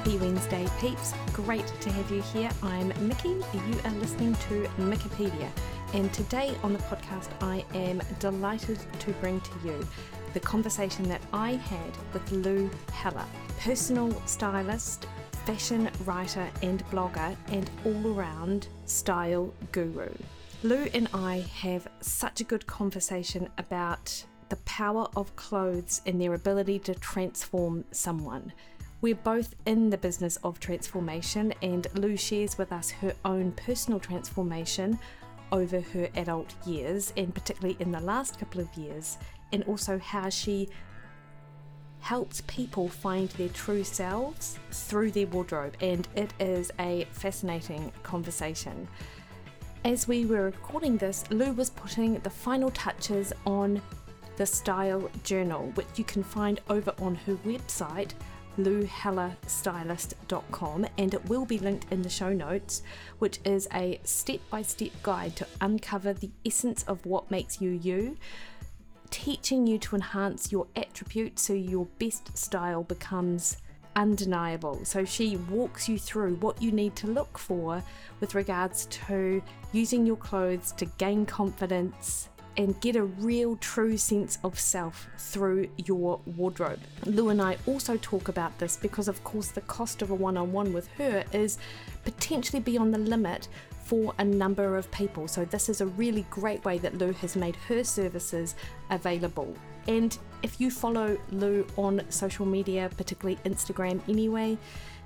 Happy Wednesday, peeps. Great to have you here. I'm Mikki. You are listening to Mikkipedia. And today on the podcast, I am delighted to bring to you the conversation that I had with Lou Heller, personal stylist, fashion writer, and blogger, and all around style guru. Lou and I have such a good conversation about the power of clothes and their ability to transform someone. We're both in the business of transformation, and Lou shares with us her own personal transformation over her adult years, and particularly in the last couple of years, and also how she helps people find their true selves through their wardrobe. And it is a fascinating conversation. As we were recording this, Lou was putting the final touches on the Style Journal, which you can find over on her website louhellerstylist.com and it will be linked in the show notes, which is a step by step guide to uncover the essence of what makes you you, teaching you to enhance your attributes so your best style becomes undeniable. So she walks you through what you need to look for with regards to using your clothes to gain confidence and get a real true sense of self through your wardrobe. Lou and I also talk about this because, of course, the cost of a one on one with her is potentially beyond the limit for a number of people. So, this is a really great way that Lou has made her services available. And if you follow Lou on social media, particularly Instagram anyway,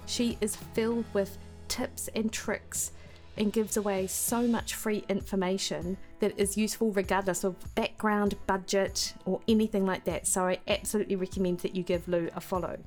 she is filled with tips and tricks and gives away so much free information that is useful regardless of background, budget, or anything like that. So I absolutely recommend that you give Lou a follow.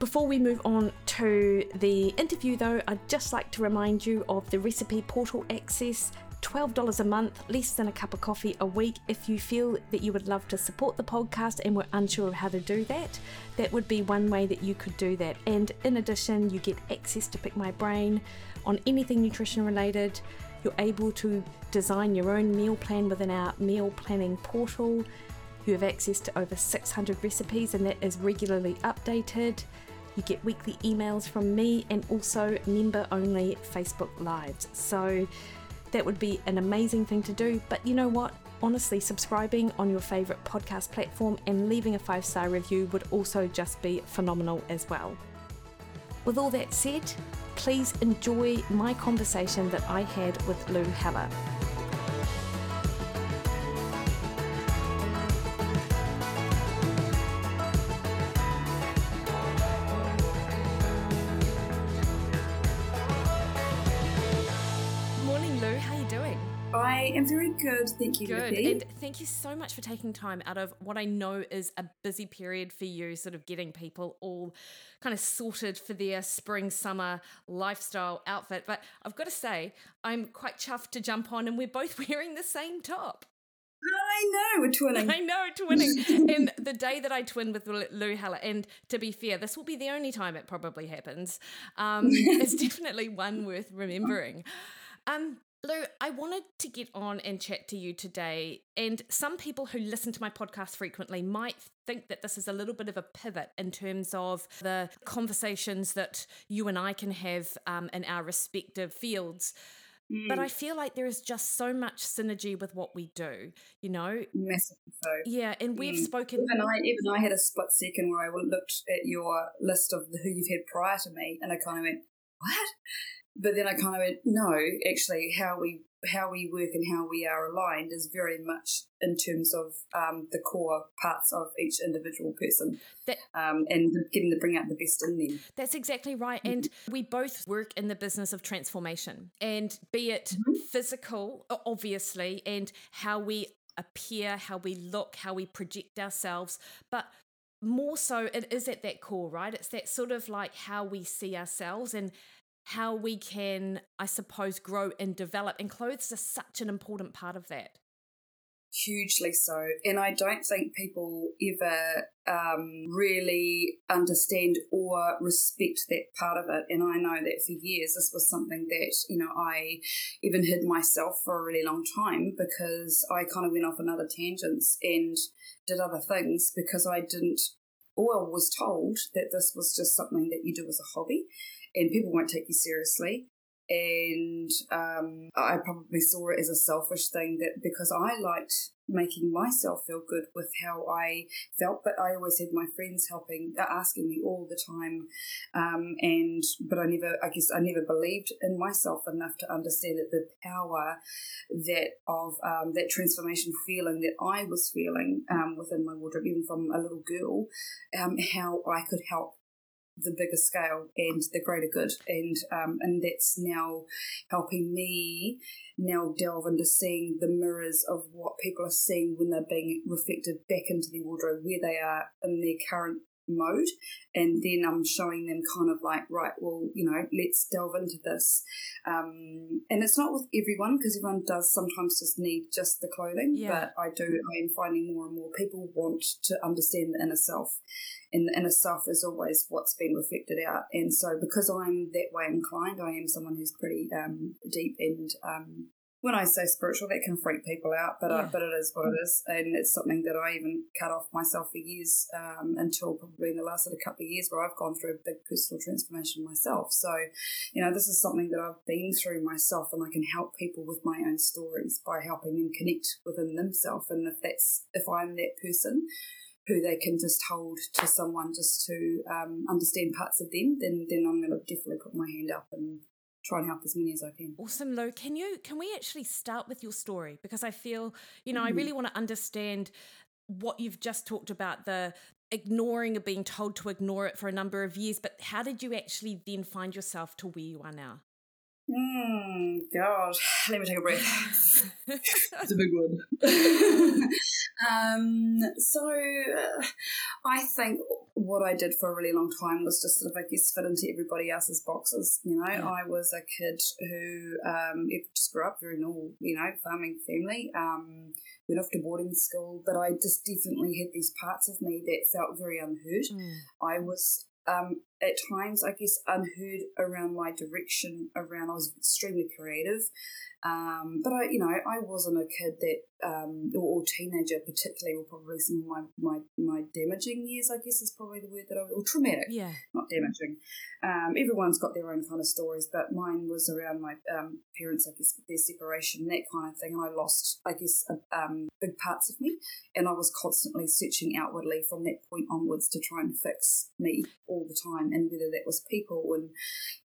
Before we move on to the interview, though, I'd just like to remind you of the recipe portal access. $12 a month, less than a cup of coffee a week. If you feel that you would love to support the podcast and were unsure of how to do that, that would be one way that you could do that. And in addition, you get access to Pick My Brain, on anything nutrition related. You're able to design your own meal plan within our meal planning portal. You have access to over 600 recipes, and that is regularly updated. You get weekly emails from me and also member only Facebook Lives. So that would be an amazing thing to do. But you know what? Honestly, subscribing on your favourite podcast platform and leaving a five star review would also just be phenomenal as well. With all that said, please enjoy my conversation that I had with Lou Heller. I am very good, thank you, Good. And thank you so much for taking time out of what I know is a busy period for you, sort of getting people all kind of sorted for their spring, summer lifestyle outfit. But I've got to say, I'm quite chuffed to jump on and we're both wearing the same top. I know, we're twinning. I know, twinning. and the day that I twin with Lou Heller, and to be fair, this will be the only time it probably happens, um, it's definitely one worth remembering. Um, Lou, I wanted to get on and chat to you today. And some people who listen to my podcast frequently might think that this is a little bit of a pivot in terms of the conversations that you and I can have um, in our respective fields. But Mm, I feel like there is just so much synergy with what we do, you know? massively so. Yeah, and we've Mm. spoken. Even I, even I had a split second where I looked at your list of who you've had prior to me, and I kind of went, "What?" But then I kind of went, "No, actually, how we how we work and how we are aligned is very much in terms of um, the core parts of each individual person, That- um, and getting to bring out the best in them." That's exactly right. And we both work in the business of transformation, and be it Mhm. physical, obviously, and how we appear, how we look, how we project ourselves, but more so, it is at that core, right? It's that sort of like how we see ourselves and how we can, I suppose, grow and develop. And clothes are such an important part of that. Hugely so. And I don't think people ever um, really understand or respect that part of it. And I know that for years, this was something that, you know, I even hid myself for a really long time because I kind of went off on other tangents and did other things because I didn't or was told that this was just something that you do as a hobby and people won't take you seriously. And um, I probably saw it as a selfish thing that because I liked making myself feel good with how I felt, but I always had my friends helping, asking me all the time, um, and but I never, I guess, I never believed in myself enough to understand that the power that of um, that transformation feeling that I was feeling um, within my wardrobe, even from a little girl, um, how I could help the bigger scale and the greater good. And um, and that's now helping me now delve into seeing the mirrors of what people are seeing when they're being reflected back into the wardrobe where they are in their current mode. And then I'm showing them kind of like right well you know let's delve into this. Um, and it's not with everyone because everyone does sometimes just need just the clothing yeah. but I do I am finding more and more people want to understand the inner self and the inner self is always what's been reflected out and so because I'm that way inclined I am someone who's pretty um, deep and um, when I say spiritual, that can freak people out, but yeah. uh, but it is what it is, and it's something that I even cut off myself for years um, until probably in the last sort of couple of years where I've gone through a big personal transformation myself. So, you know, this is something that I've been through myself, and I can help people with my own stories by helping them connect within themselves. And if that's if I'm that person who they can just hold to someone just to um, understand parts of them, then then I'm going to definitely put my hand up and try and help as many as I can. Awesome, Lou. Can you can we actually start with your story because I feel you know mm. I really want to understand what you've just talked about the ignoring or being told to ignore it for a number of years, but how did you actually then find yourself to where you are now? Hmm, God, let me take a breath. it's a big one. um, so, uh, I think what I did for a really long time was just sort of, I guess, fit into everybody else's boxes. You know, yeah. I was a kid who um, just grew up very normal, you know, farming family. Um, went off to boarding school, but I just definitely had these parts of me that felt very unheard. Mm. I was um, at times, I guess, unheard around my direction. Around, I was extremely creative, um, but I, you know, I wasn't a kid that um, or, teenager particularly, or probably some of my, my, my damaging years, I guess is probably the word that I, or traumatic, yeah, not damaging. Um, everyone's got their own kind of stories, but mine was around my um, parents, I guess, their separation, that kind of thing. And I lost, I guess, um, big parts of me, and I was constantly searching outwardly from that point onwards to try and fix me all the time, Um, and whether that was people and,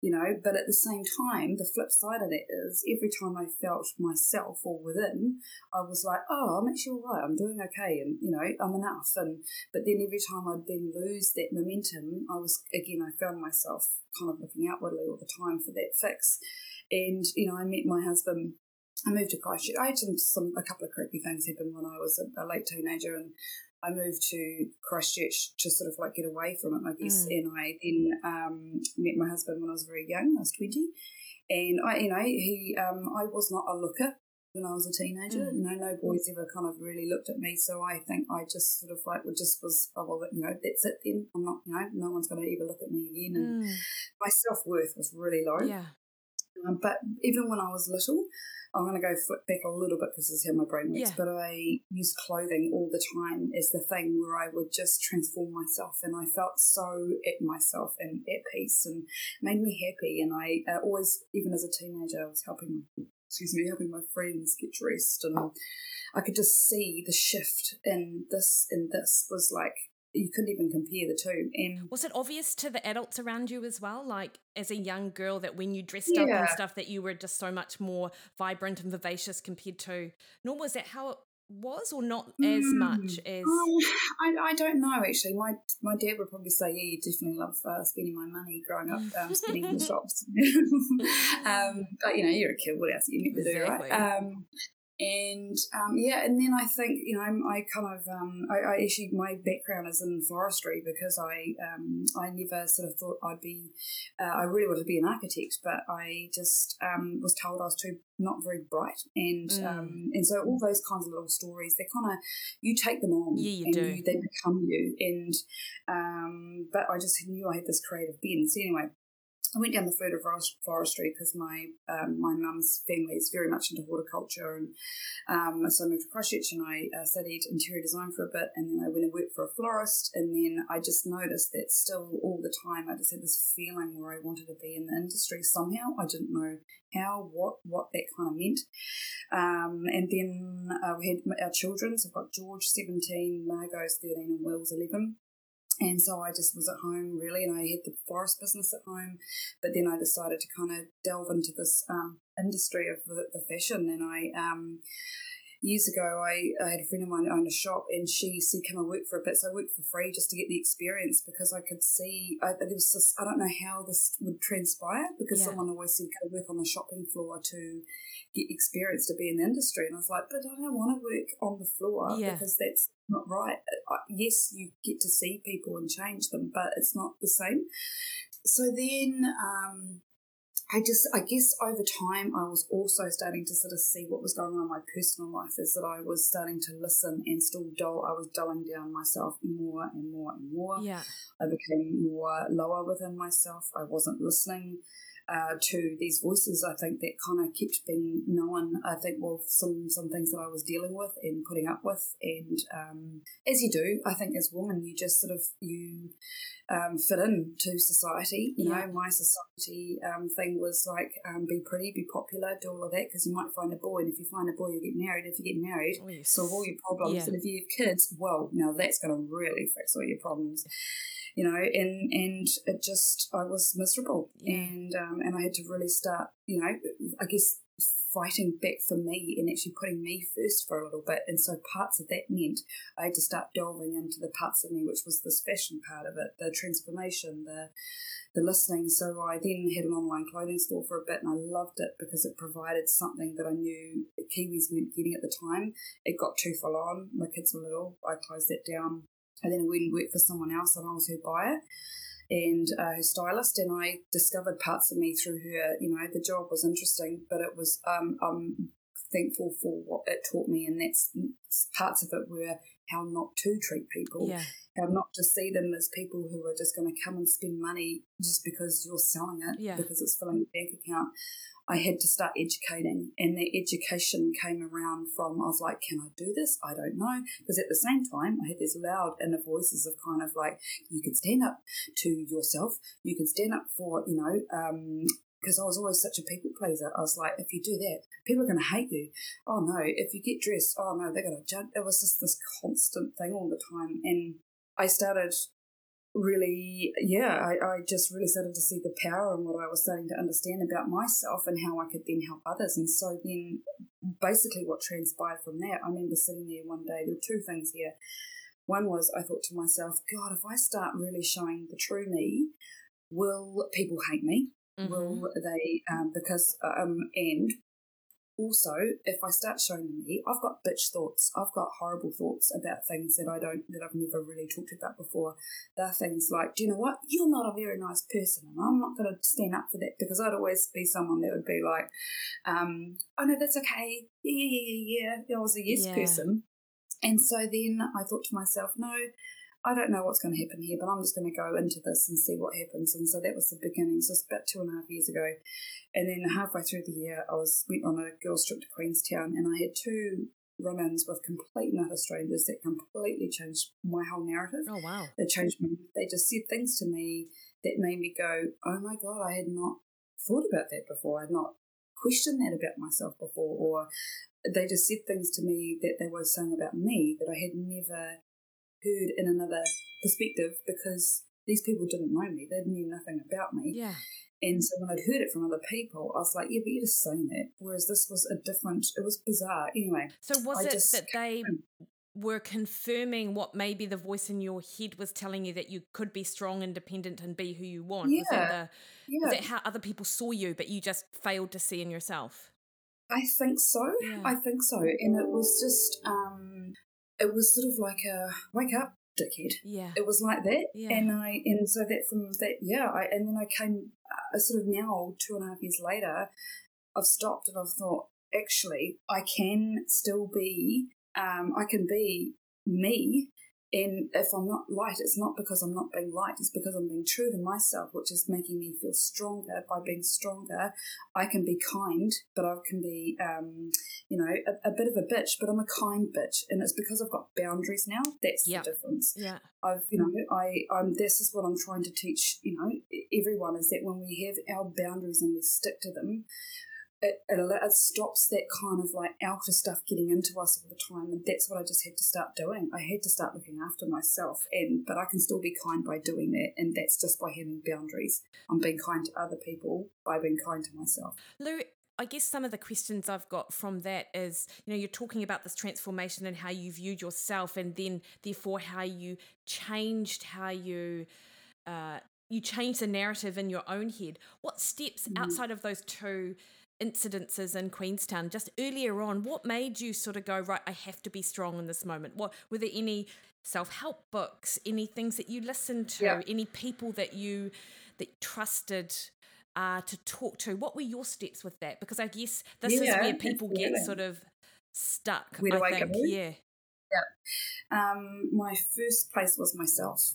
you know, but at the same time, the flip side of that is every time I felt myself or within, I was like, oh, I'm actually all right. I'm doing okay, and you know, I'm enough. And but then every time I'd then lose that momentum, I was again, I found myself kind of looking outwardly all the time for that fix. And you know, I met my husband. I moved to Christchurch. I had some, some a couple of creepy things happen when I was a, a late teenager, and I moved to Christchurch to sort of like get away from it, I guess. Mm. And I then um, met my husband when I was very young. I was twenty, and I, you know, he, um, I was not a looker when I was a teenager. Mm. You know, no boys ever kind of really looked at me. So I think I just sort of like, well, just was, oh, well, you know, that's it then. I'm not, you know, no one's going to ever look at me again. And mm. my self worth was really low. Yeah. Um, but even when I was little, I'm going to go flip back a little bit because this is how my brain works. Yeah. But I used clothing all the time as the thing where I would just transform myself, and I felt so at myself and at peace, and made me happy. And I uh, always, even as a teenager, I was helping excuse me, helping my friends get dressed, and I could just see the shift in this and this was like you couldn't even compare the two. And was it obvious to the adults around you as well, like as a young girl, that when you dressed yeah. up and stuff, that you were just so much more vibrant and vivacious compared to? Nor was that how it was, or not as mm. much as? Um, I, I don't know actually. My my dad would probably say, "Yeah, you definitely love uh, spending my money growing up, um, spending in the shops." um, but you know, you're a kid. What else you need to exactly. do, right? And um, yeah, and then I think you know I kind of um, I, I, actually my background is in forestry because I um, I never sort of thought I'd be uh, I really wanted to be an architect, but I just um, was told I was too not very bright, and mm. Um, and so all those kinds of little stories they kind of you take them on, yeah, you and do. You, they become you, and um, but I just knew I had this creative bent. So anyway, I went down the food of forestry because my um, my mum's family is very much into horticulture, and um, so I moved to Christchurch and I uh, studied interior design for a bit, and then I went and worked for a florist, and then I just noticed that still all the time I just had this feeling where I wanted to be in the industry somehow. I didn't know how, what, what that kind of meant, um, and then uh, we had our children. So I've got George, seventeen, Margot's thirteen, and Will's eleven. And so I just was at home really, and I had the forest business at home. But then I decided to kind of delve into this um, industry of the, the, fashion, and I um, years ago, I, I, had a friend of mine owned a shop, and she said, "Can I work for a bit." So I worked for free just to get the experience because I could see. I, there was this, I don't know how this would transpire because yeah. someone always said, "Come work on the shopping floor to get experience to be in the industry." And I was like, "But I don't want to work on the floor yeah. because that's not right." yes, you get to see people and change them, but it's not the same. So then. Um, I just, I guess over time, I was also starting to sort of see what was going on in my personal life is that I was starting to listen and still dull, I was dulling down myself more and more and more. Yeah. I became more lower within myself. I wasn't listening uh, to these voices, I think that kind of kept being known. I think well, some some things that I was dealing with and putting up with, and um, as you do, I think as women, you just sort of you um, fit in to society. You yeah. know, my society um, thing was like um, be pretty, be popular, do all of that because you might find a boy, and if you find a boy, you get married. If you get married, oh, yes. solve all your problems. Yeah. And if you have kids, well, now that's going to really fix all your problems you know, and and it just I was miserable, yeah. and um, and I had to really start, you know, I guess fighting back for me and actually putting me first for a little bit. And so parts of that meant I had to start delving into the parts of me, which was this fashion part of it, the transformation, the the listening. So I then had an online clothing store for a bit and I loved it because it provided something that I knew Kiwis weren't getting at the time. It got too full on. My kids were little. I closed that down and then went and worked for someone else, and I was her buyer and uh, her stylist, and I discovered parts of me through her. You know, the job was interesting, but it was um, I'm thankful for what it taught me, and that's parts of it were how not to treat people, yeah. how not to see them as people who are just going to come and spend money just because you're selling it, yeah. because it's filling a bank account. I had to start educating, and the education came around from I was like, can I do this? I don't know. Because at the same time, I had these loud inner voices of kind of like, you can stand up to yourself, you can stand up for, you know, um, because I was always such a people pleaser. I was like, if you do that, people are going to hate you. Oh no, if you get dressed, oh no, they're going to judge. It was just this constant thing all the time. And I started really, yeah, I, I just really started to see the power and what I was starting to understand about myself and how I could then help others. And so then basically what transpired from that, I remember sitting there one day, there were two things here. One was I thought to myself, God, if I start really showing the true me, will people hate me? Mm-hmm. Will they, um, because, um, and also, if I start showing them me, I've got bitch thoughts. I've got horrible thoughts about things that I don't, that I've never really talked about before. There are things like, do you know what? You're not a very nice person, and I'm not going to stand up for that because I'd always be someone that would be like, um, oh no, that's okay. Yeah, yeah, yeah, yeah. I was a yes yeah. person. And so then I thought to myself, no, I don't know what's going to happen here, but I'm just going to go into this and see what happens. And so that was the beginning. So it's about two and a half years ago. And then halfway through the year, I was went on a girls' trip to Queenstown, and I had two run-ins with complete and utter strangers that completely changed my whole narrative. Oh wow! They changed me. They just said things to me that made me go, "Oh my god, I had not thought about that before. I had not questioned that about myself before." Or they just said things to me that they were saying about me that I had never heard in another perspective because these people didn't know me. They knew nothing about me. Yeah. And so when I'd heard it from other people, I was like, yeah, but you're just saying that. Whereas this was a different, it was bizarre. Anyway. So was I it that they were confirming what maybe the voice in your head was telling you that you could be strong, independent, and be who you want? Yeah. Was that, the, yeah. was that how other people saw you, but you just failed to see in yourself? I think so. Yeah. I think so. And it was just, um, it was sort of like a wake up, dickhead. Yeah. It was like that. Yeah. And I, and so that from that, yeah, I, and then I came, uh, sort of now, two and a half years later, I've stopped and I've thought, actually, I can still be, um, I can be me and if I'm not right, it's not because I'm not being right, it's because I'm being true to myself, which is making me feel stronger. By being stronger, I can be kind, but I can be, um, you know, a, a, bit of a bitch, but I'm a kind bitch. And it's because I've got boundaries now. That's yep. the difference. Yeah. I've, you know, I, I'm, this is what I'm trying to teach, you know, everyone is that when we have our boundaries and we stick to them, it, it, it, stops that kind of like outer stuff getting into us all the time and that's what i just had to start doing i had to start looking after myself and but i can still be kind by doing that and that's just by having boundaries i'm being kind to other people by being kind to myself lou I guess some of the questions I've got from that is, you know, you're talking about this transformation and how you viewed yourself, and then therefore how you changed how you uh, you changed the narrative in your own head. What steps mm. outside of those two incidences in Queenstown just earlier on, what made you sort of go, right, I have to be strong in this moment? What were there any self-help books, any things that you listened to, yeah. any people that you that trusted uh, to talk to? What were your steps with that? Because I guess this yeah, is where people get sort of stuck. Where I, I think, yeah. Yeah. Um, my first place was myself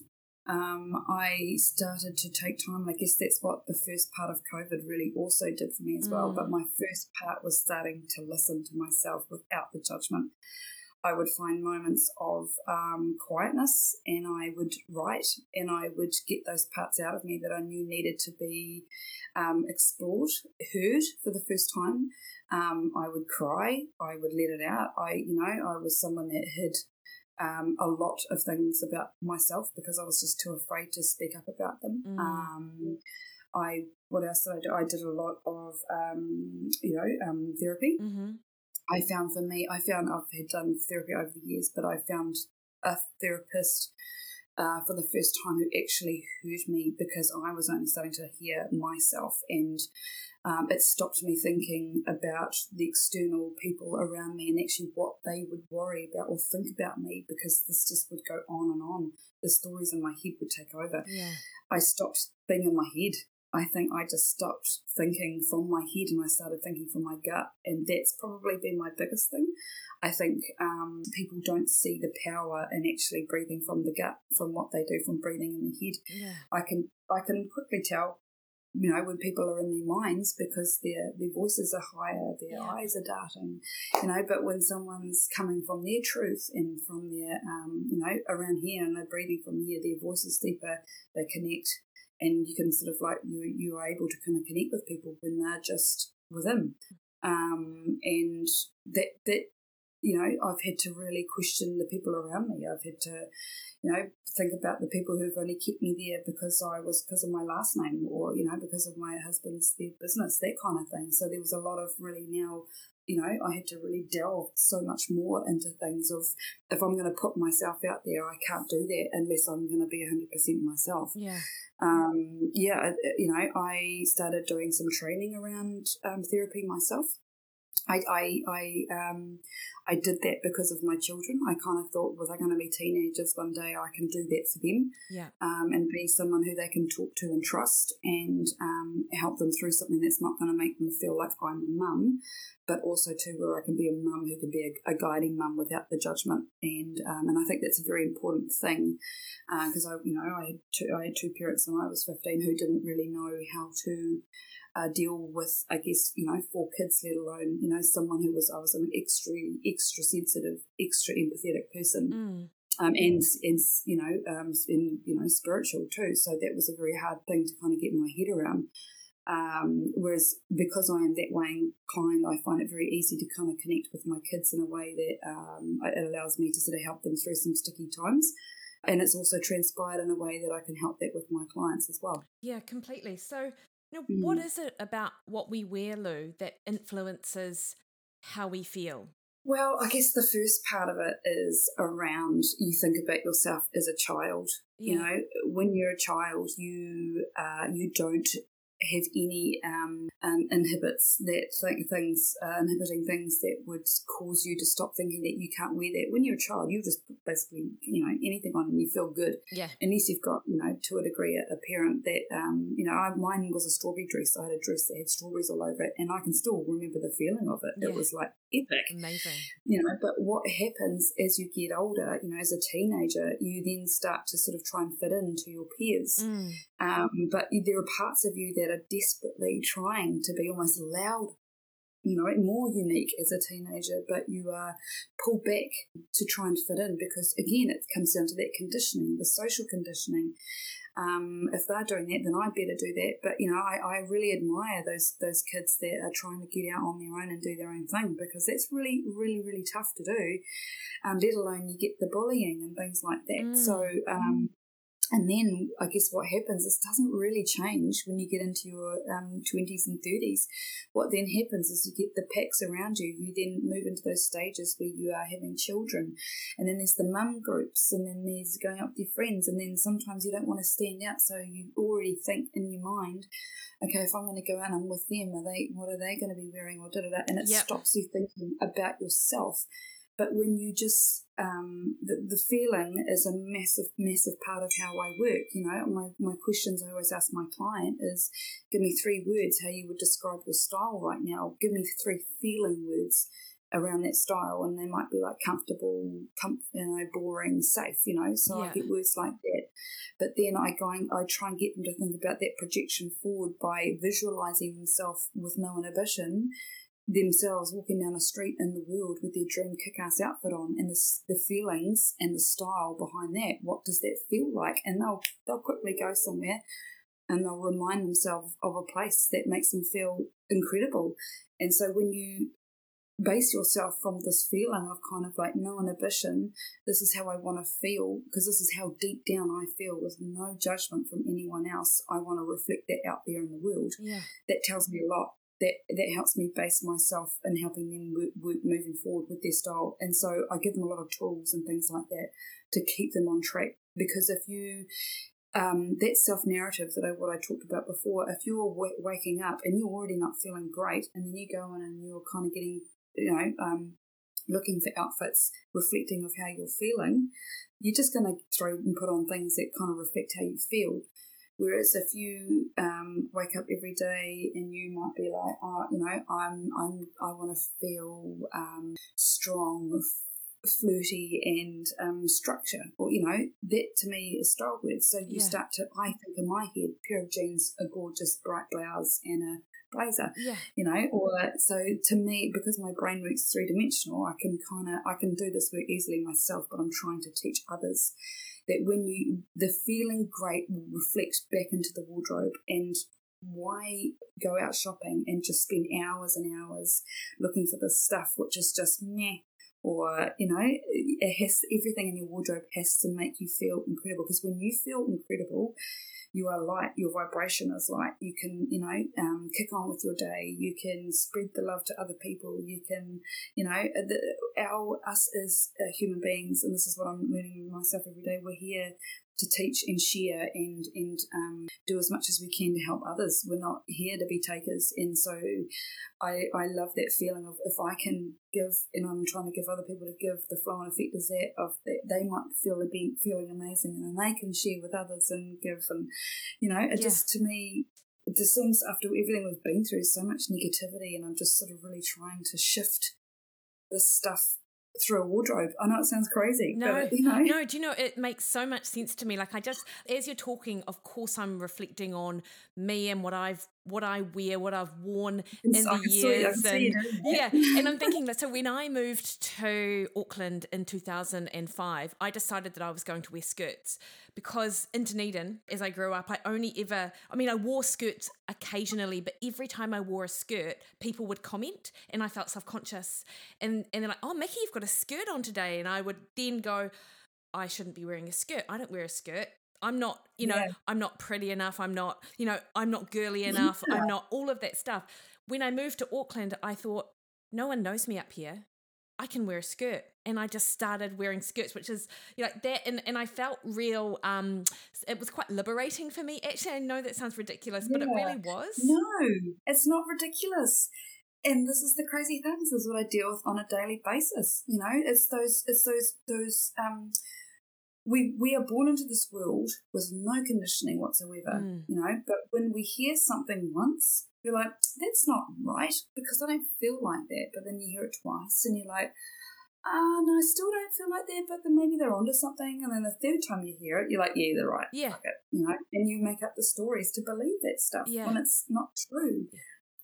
um, I started to take time. I guess that's what the first part of COVID really also did for me as well. Mm. But my first part was starting to listen to myself without the judgment. I would find moments of um, quietness and I would write and I would get those parts out of me that I knew needed to be um, explored, heard for the first time. Um, I would cry, I would let it out. I, you know, I was someone that hid um, a lot of things about myself because I was just too afraid to speak up about them. Mm. Um, I what else did I do? I did a lot of um, you know um, therapy. Mm-hmm. I found for me, I found I've had done therapy over the years, but I found a therapist uh, for the first time who actually heard me because I was only starting to hear myself and um, it stopped me thinking about the external people around me and actually what they would worry about or think about me because this just would go on and on. The stories in my head would take over. Yeah. I stopped being in my head. I think I just stopped thinking from my head and I started thinking from my gut. And that's probably been my biggest thing. I think um, people don't see the power in actually breathing from the gut, from what they do from breathing in the head. Yeah. I can I can quickly tell you know, when people are in their minds because their their voices are higher, their yeah. eyes are darting, you know. But when someone's coming from their truth and from their, um, you know, around here and they're breathing from here, their voice is deeper. They connect, and you can sort of like you you are able to kind of connect with people when they're just within, um, and that that you know I've had to really question the people around me. I've had to you know, think about the people who've only kept me there because I was because of my last name or, you know, because of my husband's their business, that kind of thing. So there was a lot of really now, you know, I had to really delve so much more into things of if I'm going to put myself out there, I can't do that unless I'm going to be 100% myself. Yeah. Um, yeah, you know, I started doing some training around um, therapy myself. I, I, I, um, I did that because of my children. I kind of thought, was I going to be teenagers one day? I can do that for them, yeah, um, and be someone who they can talk to and trust, and um, help them through something that's not going to make them feel like I'm a mum, but also too where I can be a mum who can be a, a guiding mum without the judgment, and um, and I think that's a very important thing because uh, I, you know, I had two, I had two parents when I was fifteen who didn't really know how to uh, deal with, I guess, you know, four kids, let alone, you know, someone who was, I was an extra, extra sensitive, extra empathetic person. Mm. Um, and, and, you know, um, in, you know, spiritual too. So that was a very hard thing to kind of get my head around. Um, whereas because I am that way inclined, I find it very easy to kind of connect with my kids in a way that um, it allows me to sort of help them through some sticky times. And it's also transpired in a way that I can help that with my clients as well. Yeah, completely. So now, mm. what is it about what we wear, Lou, that influences how we feel? Well, I guess the first part of it is around you think about yourself as a child. Yeah. You know, when you're a child, you uh, you don't have any um, um, inhibits that th- things uh, inhibiting things that would cause you to stop thinking that you can't wear that. When you're a child, you just basically you know anything on and you feel good. Yeah. Unless you've got you know to a degree a, a parent that um, you know I, mine was a strawberry dress. I had a dress that had strawberries all over it, and I can still remember the feeling of it. Yeah. It was like epic. Amazing. You know, but what happens as you get older, you know, as a teenager, you then start to sort of try and fit into your peers. Mm. Um, but there are parts of you that are desperately trying to be almost loud, you know, more unique as a teenager, but you are pulled back to try and fit in because, again, it comes down to that conditioning, the social conditioning. Um, if they're doing that, then I better do that. But you know, I, I really admire those those kids that are trying to get out on their own and do their own thing because that's really, really, really tough to do. Um, let alone you get the bullying and things like that. Mm. So um, and then I guess what happens is doesn't really change when you get into your um, 20s and 30s. What then happens is you get the packs around you. You then move into those stages where you are having children. And then there's the mum groups, and then there's going up with your friends. And then sometimes you don't want to stand out, so you already think in your mind, okay, if I'm going to go out, I'm with them. Are they? What are they going to be wearing? Or da da da. And it Yep. stops you thinking about yourself. But when you just, um, the, the feeling is a massive, massive part of how I work. You know, my, my questions I always ask my client is give me three words how you would describe your style right now. Give me three feeling words around that style. And they might be like comfortable, com- you know, boring, safe, you know. So Yeah. I get words like that. But then I go and I try and get them to think about that projection forward by visualizing themselves with no inhibition themselves walking down a street in the world with their dream kick-ass outfit on and the, the feelings and the style behind that. What does that feel like? And they'll they'll quickly go somewhere and they'll remind themselves of a place that makes them feel incredible. And so when you base yourself from this feeling of kind of like no inhibition this is how i want to feel because this is how deep down i feel with no judgment from anyone else. I want to reflect that out there in the world. Yeah. that tells me a lot. That that helps me base myself and helping them work, work moving forward with their style. And so I give them a lot of tools and things like that to keep them on track. Because if you um, that self narrative that I what I talked about before, if you're w- waking up and you're already not feeling great, and then you go in and you're kind of getting you know um, looking for outfits reflecting of how you're feeling, you're just going to throw and put on things that kind of reflect how you feel. Whereas if you um, wake up every day and you might be like, oh, you know, I'm, I'm, I want to feel um, strong, f- flirty, and um, structure, or you know, that to me is style words. So you Yeah. start to, I think in my head, pair of jeans, a gorgeous bright blouse, and a blazer Yeah. you know or so to me because my brain works three dimensional i can kind of i can do this work easily myself but i'm trying to teach others that when you the feeling great will reflect back into the wardrobe and why go out shopping and just spend hours and hours looking for this stuff which is just meh or you know it has everything in your wardrobe has to make you feel incredible because when you feel incredible you are light, your vibration is light. You can, you know, um, kick on with your day. You can spread the love to other people. You can, you know, uh, the, our us as uh, human beings, and this is what I'm learning myself every day. We're here to teach and share and and um, do as much as we can to help others. We're not here to be takers, and so I I love that feeling of if I can give, and I'm trying to give other people to give the flow and effect is that of that they might feel a be feeling amazing, and then they can share with others and give, and you know, it Yeah. just to me. It just seems after everything we've been through, so much negativity, and I'm just sort of really trying to shift this stuff through a wardrobe. I know it sounds crazy, No, but you know, no, do you know it makes so much sense to me? Like I just as you're talking, of course I'm reflecting on me and what I've what I wear, what I've worn in the can see it, I years. and, yeah. And I'm thinking that so when I moved to Auckland in 2005, I decided that I was going to wear skirts because in Dunedin, as I grew up, I only ever, I mean, I wore skirts occasionally, but every time I wore a skirt, people would comment and I felt self conscious. And, and they're like, oh, Mikki, you've got a skirt on today. And I would then go, I shouldn't be wearing a skirt. I don't wear a skirt. I'm not, you know, Yeah. I'm not pretty enough. I'm not, you know, I'm not girly enough. I'm not all of that stuff. When I moved to Auckland, I thought, no one knows me up here. I can wear a skirt. And I just started wearing skirts, which is you know, like that. And, and I felt real, um, it was quite liberating for me. Actually, I know that sounds ridiculous, yeah. but it really was. No, it's not ridiculous. And this is the crazy thing. This is what I deal with on a daily basis. You know, it's those, it's those, those, um, we we are born into this world with no conditioning whatsoever, mm. you know. But when we hear something once, you're like, that's not right because I don't feel like that. But then you hear it twice, and you're like, ah, uh, no, I still don't feel like that. But then maybe they're onto something. And then the third time you hear it, you're like, yeah, they're right. Yeah, it, you know. And you make up the stories to believe that stuff yeah. when it's not true.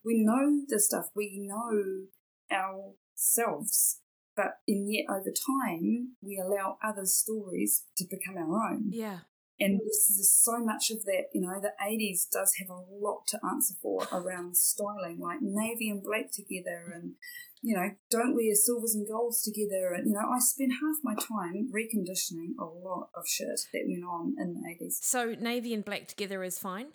We know the stuff. We know ourselves but in yet over time we allow other stories to become our own. Yeah. And there's so much of that, you know, the 80s does have a lot to answer for around styling, like navy and black together, and, you know, don't wear silvers and golds together. And, you know, I spent half my time reconditioning a lot of shit that went on in the 80s. So navy and black together is fine?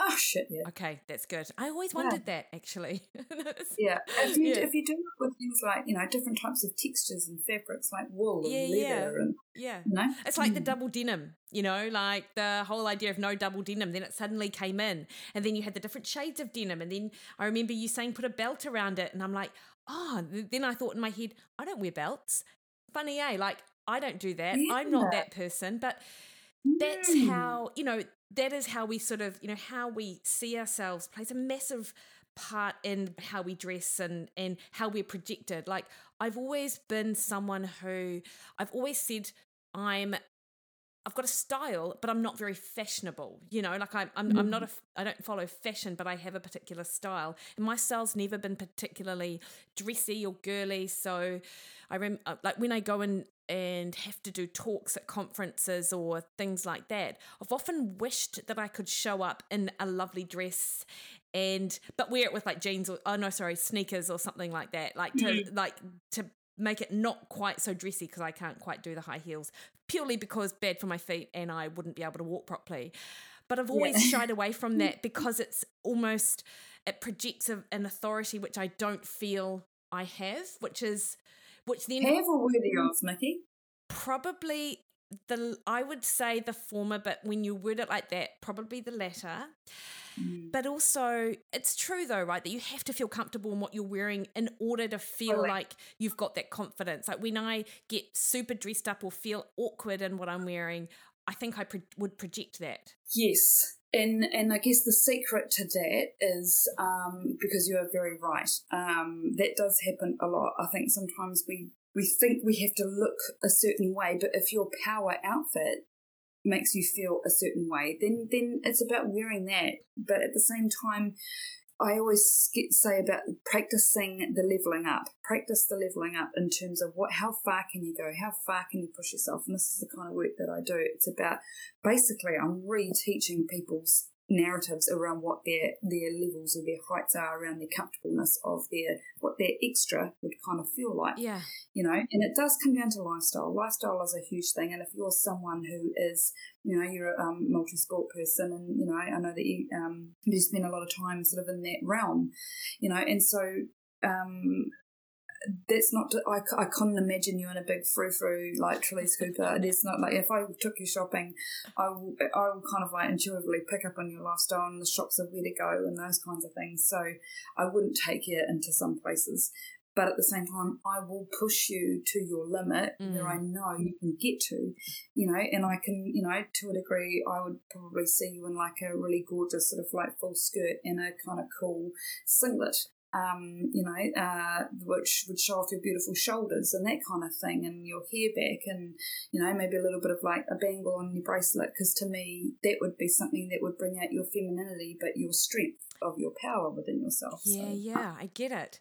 Oh shit! Yeah. Okay, that's good. I always wondered yeah. that actually. yeah, if you yeah. if you do it with things like you know different types of textures and fabrics like wool and yeah, leather and yeah, you know? it's like mm. the double denim. You know, like the whole idea of no double denim. Then it suddenly came in, and then you had the different shades of denim, and then I remember you saying put a belt around it, and I'm like, oh. Then I thought in my head, I don't wear belts. Funny, eh? Like I don't do that. I'm not that person, but that's mm. how you know that is how we sort of you know how we see ourselves plays a massive part in how we dress and and how we're projected like i've always been someone who i've always said i'm I've got a style, but I'm not very fashionable. You know, like I'm, I'm, mm. I'm not a, I don't follow fashion, but I have a particular style, and my style's never been particularly dressy or girly. So, I rem, uh, like when I go in and have to do talks at conferences or things like that, I've often wished that I could show up in a lovely dress and but wear it with like jeans or oh no sorry sneakers or something like that like to mm-hmm. like to make it not quite so dressy because I can't quite do the high heels purely because bad for my feet and I wouldn't be able to walk properly but I've always yeah. shied away from that because it's almost it projects a, an authority which I don't feel I have which is which then have or worthy of, Mikki? Probably the I would say the former, but when you word it like that, probably the latter. Mm. But also, it's true though, right? That you have to feel comfortable in what you're wearing in order to feel totally. like you've got that confidence. Like when I get super dressed up or feel awkward in what I'm wearing, I think I pro- would project that. Yes, and and I guess the secret to that is um, because you are very right. Um, that does happen a lot. I think sometimes we we think we have to look a certain way, but if your power outfit makes you feel a certain way, then then it's about wearing that. But at the same time, I always say about practicing the leveling up. Practice the leveling up in terms of what, how far can you go? How far can you push yourself? And this is the kind of work that I do. It's about basically I'm reteaching people's narratives around what their their levels or their heights are around their comfortableness of their what their extra would kind of feel like. Yeah. You know, and it does come down to lifestyle. Lifestyle is a huge thing, and if you're someone who is, you know, you're a um, multi-sport person, and you know, I know that you um, you spend a lot of time sort of in that realm, you know, and so um, that's not. I, I couldn't imagine you in a big frou frou like Trilly Cooper. It's not like if I took you shopping, I will I will kind of like intuitively pick up on your lifestyle and the shops of where to go and those kinds of things. So I wouldn't take you into some places. But at the same time, I will push you to your limit mm. where I know you can get to, you know, and I can, you know, to a degree, I would probably see you in like a really gorgeous sort of like full skirt and a kind of cool singlet um, you know, uh, which would show off your beautiful shoulders and that kind of thing, and your hair back, and you know, maybe a little bit of like a bangle on your bracelet, because to me, that would be something that would bring out your femininity, but your strength of your power within yourself. Yeah, so. yeah, I get it.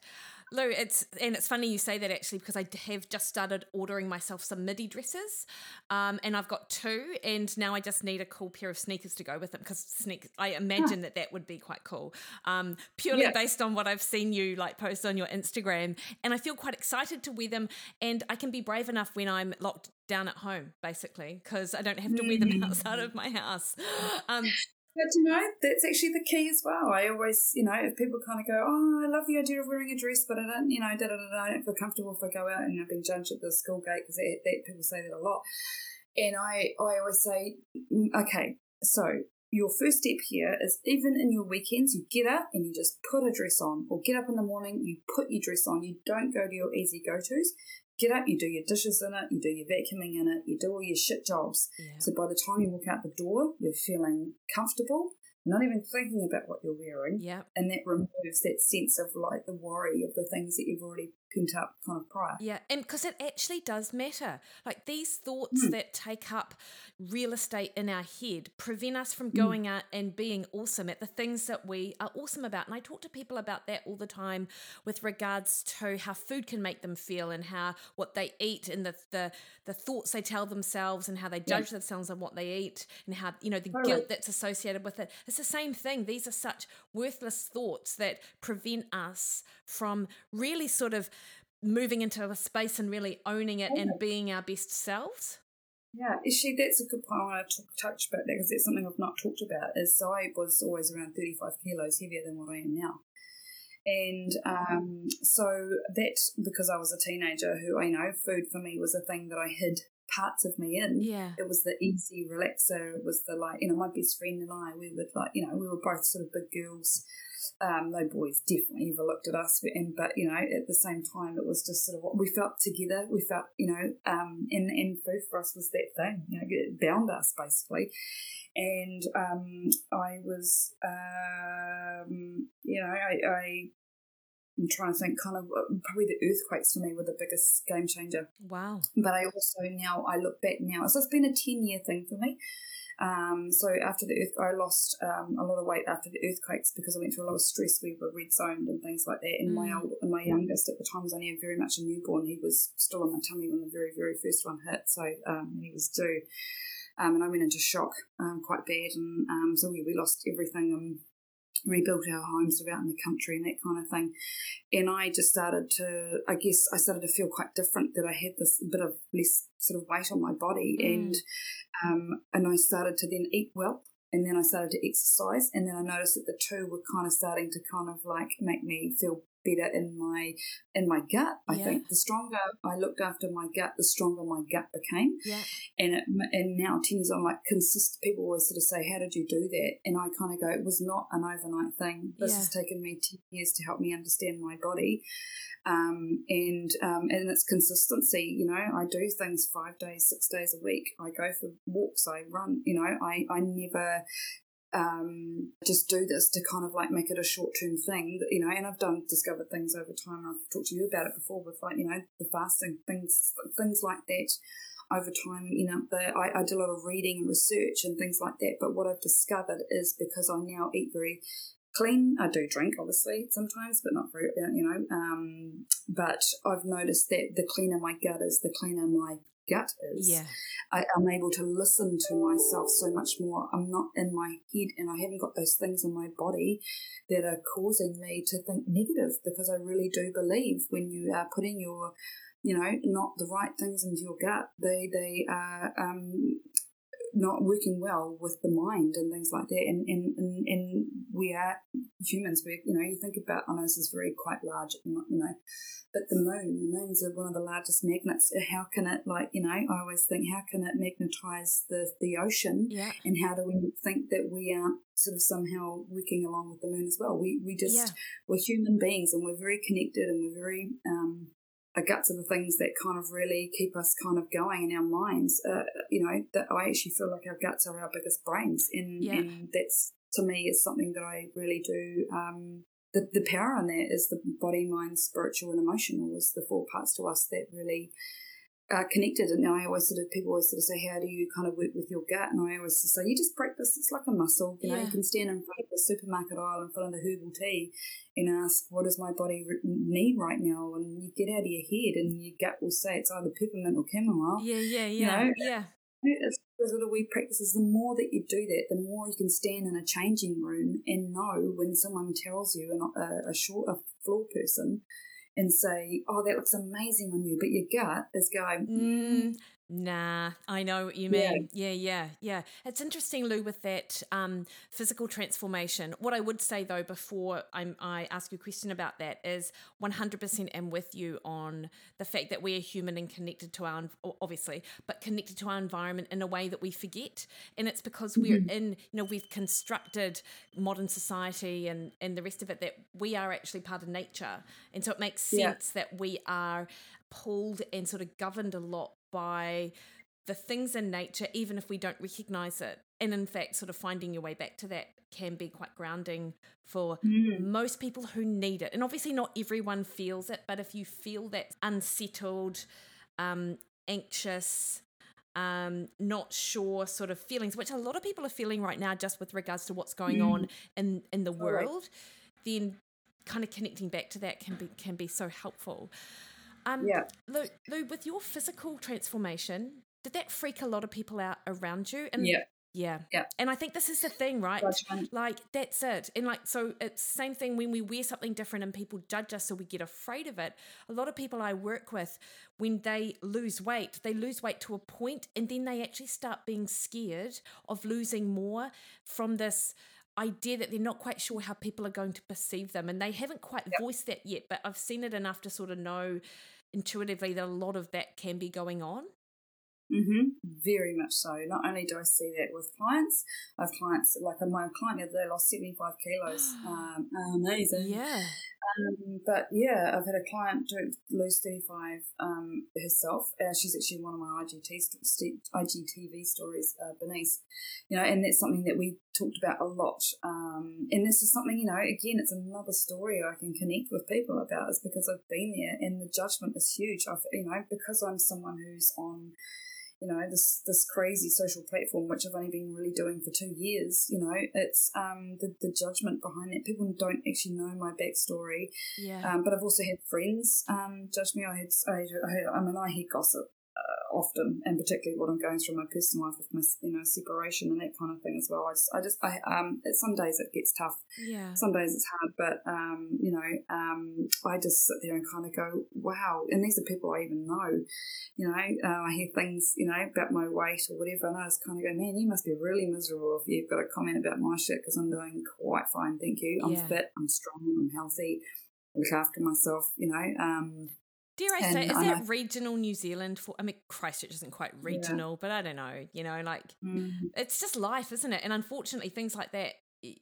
Lou, it's and it's funny you say that actually because I have just started ordering myself some midi dresses, um, and I've got two, and now I just need a cool pair of sneakers to go with them because sneakers. I imagine that that would be quite cool, um, purely yeah. based on what I've seen you like post on your Instagram, and I feel quite excited to wear them, and I can be brave enough when I'm locked down at home, basically, because I don't have to wear them outside of my house. Um, But you know, that's actually the key as well. I always, you know, if people kind of go, "Oh, I love the idea of wearing a dress, but I don't, you know, da da da, I don't feel comfortable if I go out and I've been judged at the school gate because that, that people say that a lot." And I, I always say, mm, okay, so your first step here is even in your weekends, you get up and you just put a dress on, or get up in the morning, you put your dress on. You don't go to your easy go tos. Get up, you do your dishes in it, you do your vacuuming in it, you do all your shit jobs. Yeah. So by the time you walk out the door, you're feeling comfortable, not even thinking about what you're wearing. Yeah. And that removes that sense of like the worry of the things that you've already pent up kind of prior. Yeah, and because it actually does matter. Like these thoughts mm. that take up real estate in our head prevent us from hmm. going mm. out and being awesome at the things that we are awesome about. And I talk to people about that all the time with regards to how food can make them feel and how what they eat and the the, the thoughts they tell themselves and how they judge yeah. themselves on what they eat and how you know the totally. guilt that's associated with it. It's the same thing. These are such worthless thoughts that prevent us from really sort of moving into a space and really owning it and being our best selves. Yeah, actually, that's a good point. I want to touch about that because that's something I've not talked about. Is I was always around thirty-five kilos heavier than what I am now, and um, so that because I was a teenager, who I know food for me was a thing that I hid parts of me in. Yeah, it was the easy relaxer. It was the like you know my best friend and I we would like you know we were both sort of big girls um, no boys definitely ever looked at us, and but you know at the same time it was just sort of what we felt together. We felt you know, um, and and food for us was that thing, you know, it bound us basically. And um, I was, um, you know, I, I I'm trying to think kind of uh, probably the earthquakes for me were the biggest game changer. Wow. But I also now I look back now. So it's been a 10 year thing for me. Um, so after the earth, I lost um, a lot of weight after the earthquakes because I went through a lot of stress. We were red zoned and things like that. And mm. my old, and my youngest at the time was only very much a newborn. He was still on my tummy when the very very first one hit. So um, he was due. Um, and I went into shock um, quite bad, and um, so we, we lost everything. And rebuilt our homes around in the country and that kind of thing. And I just started to, I guess, I started to feel quite different that I had this bit of less sort of weight on my body, mm. and um, and I started to then eat well. And then I started to exercise, and then I noticed that the two were kind of starting to kind of like make me feel better in my in my gut. I yeah. think the stronger I looked after my gut, the stronger my gut became. Yeah. And it, and now ten years on, like consist. People always sort of say, "How did you do that?" And I kind of go, "It was not an overnight thing. This yeah. has taken me ten years to help me understand my body." Um, and um, and it's consistency. You know, I do things five days, six days a week. I go for walks. I run. You know, I I never um, just do this to kind of like make it a short term thing, you know. And I've done discovered things over time. I've talked to you about it before with like you know the fasting things, things like that. Over time, you know, the, I, I did a lot of reading and research and things like that. But what I've discovered is because I now eat very clean. I do drink, obviously, sometimes, but not very, you know. Um, but I've noticed that the cleaner my gut is, the cleaner my gut is. Yeah. I, am able to listen to myself so much more. I'm not in my head and I haven't got those things in my body that are causing me to think negative because I really do believe when you are putting your you know, not the right things into your gut, they they are um, not working well with the mind and things like that. And and, and, and we are humans. We you know you think about. I know this is very quite large, you know, but the moon, the moon's one of the largest magnets. How can it like you know? I always think how can it magnetize the the ocean? Yeah. And how do we think that we aren't sort of somehow working along with the moon as well? We we just yeah. we're human beings and we're very connected and we're very um, our guts are the things that kind of really keep us kind of going in our minds. Uh, you know, that I actually feel like our guts are our biggest brains, and, yeah. and that's to me is something that I really do. Um, the, the power on that is the body, mind, spiritual, and emotional is the four parts to us that really are connected. And now I always sort of people always sort of say, how do you kind of work with your gut? And I always say, you just practice. It's like a muscle. You yeah. know, you can stand in front of the supermarket aisle in front of the herbal tea and ask, what does my body need right now? And you get out of your head, and your gut will say it's either peppermint or chamomile. Yeah, yeah, yeah, you know? yeah. It's those little wee practices. The more that you do that, the more you can stand in a changing room and know when someone tells you, a, a short, a floor person, and say, "Oh, that looks amazing on you," but your gut is going, mm, Nah, I know what you mean. Yeah, yeah, yeah. yeah. It's interesting, Lou, with that um, physical transformation. What I would say though, before I'm, I ask you a question about that, is 100% am with you on the fact that we are human and connected to our, obviously, but connected to our environment in a way that we forget. And it's because mm-hmm. we're in, you know, we've constructed modern society and, and the rest of it that we are actually part of nature. And so it makes sense yeah. that we are pulled and sort of governed a lot by the things in nature, even if we don't recognize it. And in fact, sort of finding your way back to that can be quite grounding for mm. most people who need it. And obviously, not everyone feels it, but if you feel that unsettled, um, anxious, um, not sure sort of feelings, which a lot of people are feeling right now, just with regards to what's going mm. on in in the world, right. then kind of connecting back to that can be can be so helpful. Um, yeah. Lou, Lou, with your physical transformation, did that freak a lot of people out around you? And yeah. Yeah. Yeah. And I think this is the thing, right? Judgment. Like that's it. And like so it's same thing when we wear something different and people judge us so we get afraid of it. A lot of people I work with when they lose weight, they lose weight to a point and then they actually start being scared of losing more from this idea that they're not quite sure how people are going to perceive them and they haven't quite yep. voiced that yet, but I've seen it enough to sort of know intuitively that a lot of that can be going on? Mm-hmm. Very much so. Not only do I see that with clients, I have clients like my client the other day lost seventy five kilos. Um, amazing. Yeah. Um, but yeah, I've had a client do lose thirty five um, herself. Uh, she's actually one of my IGT st- IGTV stories, uh, Bernice. You know, and that's something that we talked about a lot. Um, and this is something you know, again, it's another story I can connect with people about. Is because I've been there, and the judgment is huge. I've you know because I'm someone who's on you know this this crazy social platform which I've only been really doing for two years you know it's um the, the judgment behind that people don't actually know my backstory yeah um, but I've also had friends um judge me I had I, I, I mean I hear gossip uh, often, and particularly what I'm going through my personal life with my you know separation and that kind of thing as well. I just I just I um some days it gets tough. Yeah. Some days it's hard, but um you know um I just sit there and kind of go wow, and these are people I even know. You know uh, I hear things you know about my weight or whatever, and I just kind of go man, you must be really miserable if you've got a comment about my shit because I'm doing quite fine, thank you. I'm yeah. fit, I'm strong, I'm healthy. Look after myself, you know. Um, Dare I say, is that regional New Zealand? For I mean, Christchurch isn't quite regional, yeah. but I don't know. You know, like mm. it's just life, isn't it? And unfortunately, things like that, the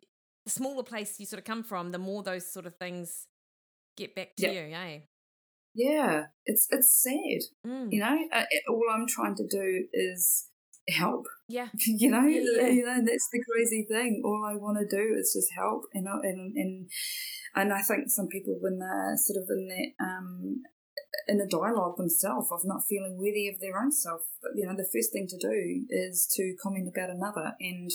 smaller place you sort of come from, the more those sort of things get back to you, eh? Yeah, it's it's sad. Mm. You know, uh, it, all I'm trying to do is help. Yeah. you know, yeah. you know that's the crazy thing. All I want to do is just help, and and and and I think some people when they're sort of in that um in a dialogue themselves of not feeling worthy of their own self. But, you know, the first thing to do is to comment about another. And,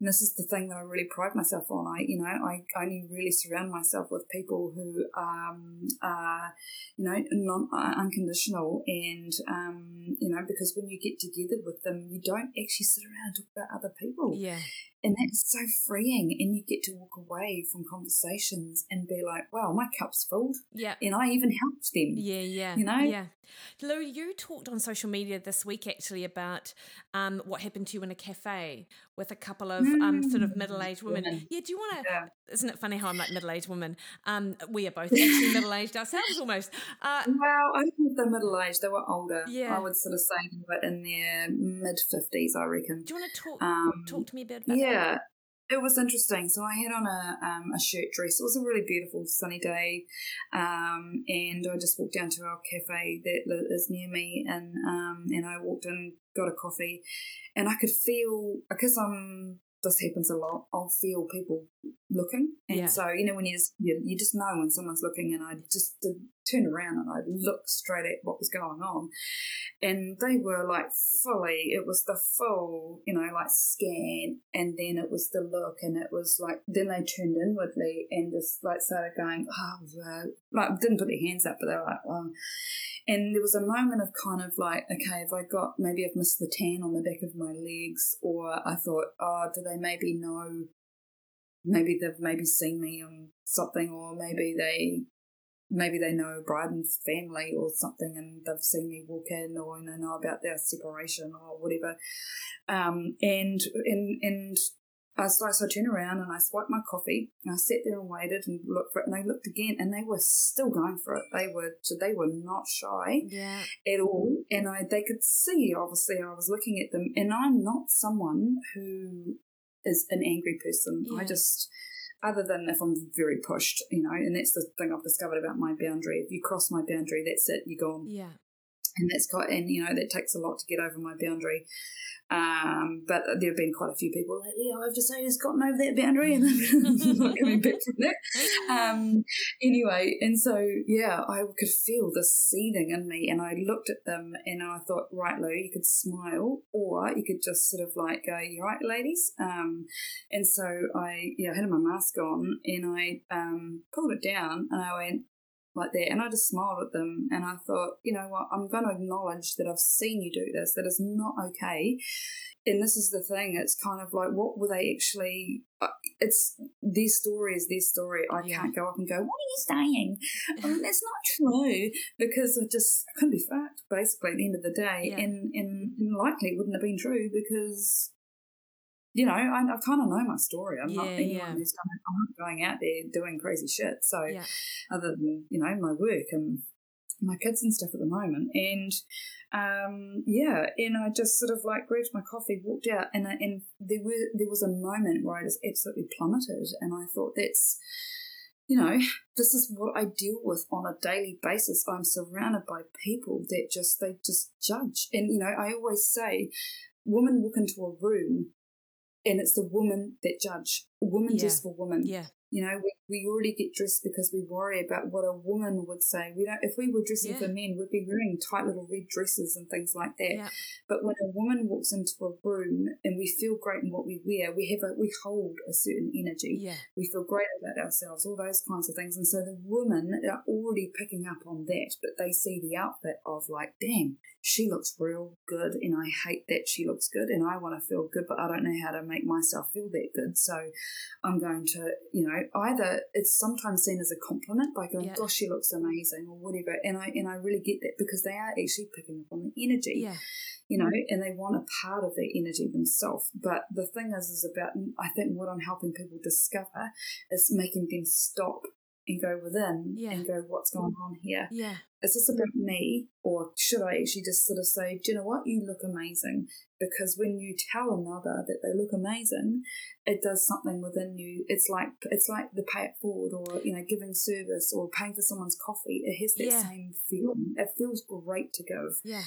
and this is the thing that I really pride myself on. I, you know, I only really surround myself with people who um, are, you know, non uh, unconditional. And, um, you know, because when you get together with them, you don't actually sit around and talk about other people. Yeah. And that's so freeing. And you get to walk away from conversations and be like, wow, my cup's full. Yeah. And I even helped them. Yeah, yeah. You know? Yeah. Lou, you talked on social media this week actually about um, what happened to you in a cafe with a couple of mm. um, sort of middle aged women. women. Yeah, do you want to? Yeah. Isn't it funny how I'm like middle aged woman? Um, we are both actually middle aged ourselves almost. Uh, well, I think they're middle aged, they were older. Yeah. I would sort of say they were in their mid 50s, I reckon. Do you want to talk, um, talk to me a bit about yeah. That? It was interesting. So I had on a um, a shirt dress. It was a really beautiful sunny day, um, and I just walked down to our cafe that is near me, and um, and I walked in, got a coffee, and I could feel because I'm this happens a lot. I'll feel people looking, and yeah. so you know when you just you, you, just know when someone's looking, and I just turn around and I look straight at what was going on, and they were like fully. It was the full, you know, like scan, and then it was the look, and it was like then they turned inwardly and just like started going, oh, uh, like didn't put their hands up, but they were like, oh. And there was a moment of kind of like, okay, have I got maybe I've missed the tan on the back of my legs, or I thought, oh, do they maybe know? Maybe they've maybe seen me on something, or maybe they maybe they know Bryden's family or something and they've seen me walk in or they know about their separation or whatever. Um, and, and, and I, so I turned around and I swiped my coffee and I sat there and waited and looked for it and they looked again and they were still going for it. They were so they were not shy yeah. at all. And I they could see obviously I was looking at them and I'm not someone who is an angry person. Yeah. I just other than if I'm very pushed, you know, and that's the thing I've discovered about my boundary. If you cross my boundary, that's it, you're gone. Yeah. And that's got and you know, that takes a lot to get over my boundary. Um, but there have been quite a few people lately. I have to say, has gotten over that boundary and not coming back from that. Um, anyway, and so yeah, I could feel the seething in me, and I looked at them and I thought, right, Lou, you could smile, or you could just sort of like go, "You right, ladies?" Um, and so I, you know, had my mask on and I um, pulled it down, and I went, like that. And I just smiled at them and I thought, you know what, I'm going to acknowledge that I've seen you do this, that it's not okay. And this is the thing, it's kind of like, what were they actually? Uh, it's their story is their story. I Yeah. can't go up and go, what are you saying? Um, that's not true because I just I couldn't be fucked, basically, at the end of the day. Yeah. And, and, and likely it wouldn't have been true because you know, I, I kind of know my story. I'm not anyone yeah. who's going, I'm not going out there doing crazy shit. So, Yeah. other than you know my work and my kids and stuff at the moment, and um, yeah, and I just sort of like grabbed my coffee, walked out, and I, and there were there was a moment where I just absolutely plummeted, and I thought that's. You know, this is what I deal with on a daily basis. I'm surrounded by people that just they just judge, and you know, I always say, women walk into a room, and it's the woman that judge. Woman Yeah. just for woman. Yeah. You know, we, we already get dressed because we worry about what a woman would say. We don't. If we were dressing Yeah. for men, we'd be wearing tight little red dresses and things like that. Yeah. But when a woman walks into a room and we feel great in what we wear, we have a we hold a certain energy. Yeah. We feel great about ourselves, all those kinds of things. And so the women are already picking up on that, but they see the outfit of like, damn, she looks real good, and I hate that she looks good, and I want to feel good, but I don't know how to make myself feel that good. So I'm going to, you know, either it's sometimes seen as a compliment by going, Yeah. "Gosh, she looks amazing," or whatever, and I and I really get that because they are actually picking up on the energy Yeah. you know, and they want a part of their energy themselves. But the thing is, is about, I think what I'm helping people discover is making them stop and go within Yeah. and go, what's going on here? Yeah. Is this about me? Or should I actually just sort of say, do you know what? You look amazing. Because when you tell another that they look amazing, it does something within you. It's like, it's like the pay it forward or, you know, giving service or paying for someone's coffee. It has that Yeah. same feeling. It feels great to give Yeah.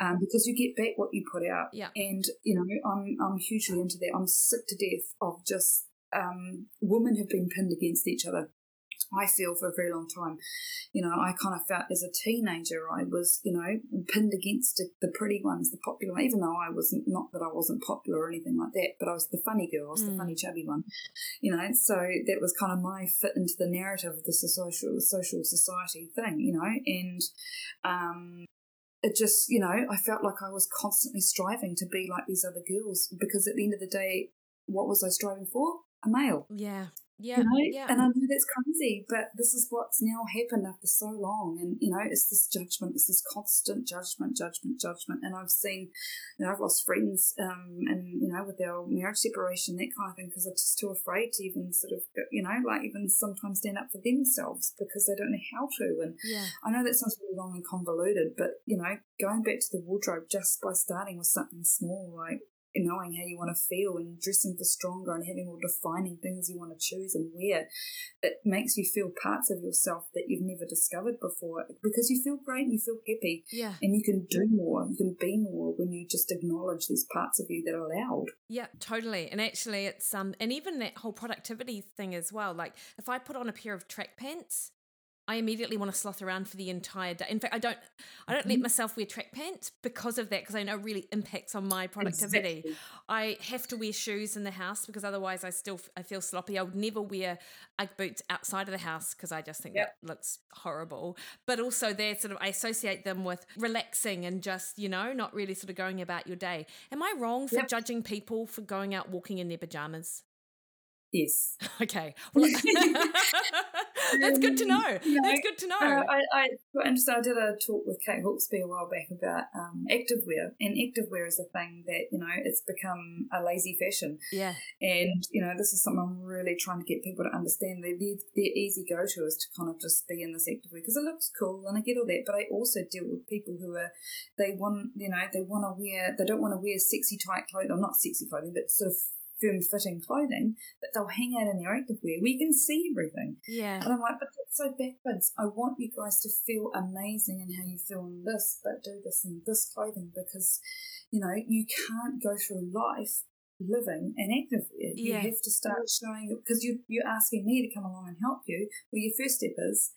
um, because you get back what you put out. Yeah. And you know, I'm I'm hugely into that. I'm sick to death of just um, women have been pinned against each other. I feel for a very long time. You know, I kind of felt as a teenager, I was, you know, pinned against the pretty ones, the popular, even though I wasn't, not that I wasn't popular or anything like that, but I was the funny girl, I was the Mm. funny chubby one, you know, so that was kind of my fit into the narrative of the social, social society thing, you know, and, um, it just, you know, I felt like I was constantly striving to be like these other girls because at the end of the day, what was I striving for? A male. Yeah. Yeah. You know? Yeah. And I know that's crazy, but this is what's now happened after so long. And, you know, it's this judgment, it's this constant judgment, judgment, judgment. And I've seen, you know, I've lost friends, um, and, you know, with our marriage separation, that kind of thing, because they're just too afraid to even sort of, you know, like even sometimes stand up for themselves because they don't know how to. And yeah. I know that sounds really long and convoluted, but you know, going back to the wardrobe just by starting with something small, like knowing how you want to feel and dressing for stronger and having more defining things you want to choose and wear, it makes you feel parts of yourself that you've never discovered before because you feel great and you feel happy Yeah. and you can do more, you can be more when you just acknowledge these parts of you that are allowed. Yeah, totally. And actually it's um and even that whole productivity thing as well. Like if I put on a pair of track pants, I immediately want to sloth around for the entire day. In fact, I don't I don't let Mhm. myself wear track pants because of that because I know it really impacts on my productivity. Exactly. I have to wear shoes in the house because otherwise I still I feel sloppy. I would never wear UGG boots outside of the house because I just think Yep. that looks horrible. But also they're sort of I associate them with relaxing and just, you know, not really sort of going about your day. Am I wrong for Yep. judging people for going out walking in their pajamas? Yes. Okay. Well, that's good to know. You know, That's good to know. Uh, I, I got interested. I did a talk with Kate Hawkesby a while back about um, activewear, and activewear is a thing that you know it's become a lazy fashion, yeah. and you know this is something I'm really trying to get people to understand. Their their, their easy go to is to kind of just be in this activewear because it looks cool, and I get all that. But I also deal with people who are they want you know they want to wear they don't want to wear sexy tight clothing, or not sexy clothing, but sort of firm fitting clothing, but they'll hang out in their activewear where you can see everything. Yeah. And I'm like, but that's so backwards. I want you guys to feel amazing in how you feel in this, but do this in this clothing because, you know, you can't go through life living in activewear. Yeah. You have to start showing it because you you're asking me to come along and help you. Well, your first step is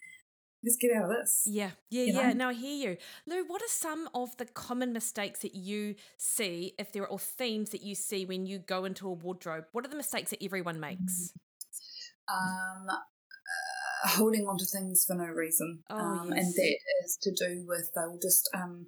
let's get out of this. Yeah, yeah, you yeah. know? No, I hear you. Lou, what are some of the common mistakes that you see, if there are or themes that you see when you go into a wardrobe? What are the mistakes that everyone makes? Um, uh, holding on to things for no reason. Oh, um, yes. And that is to do with they'll just um,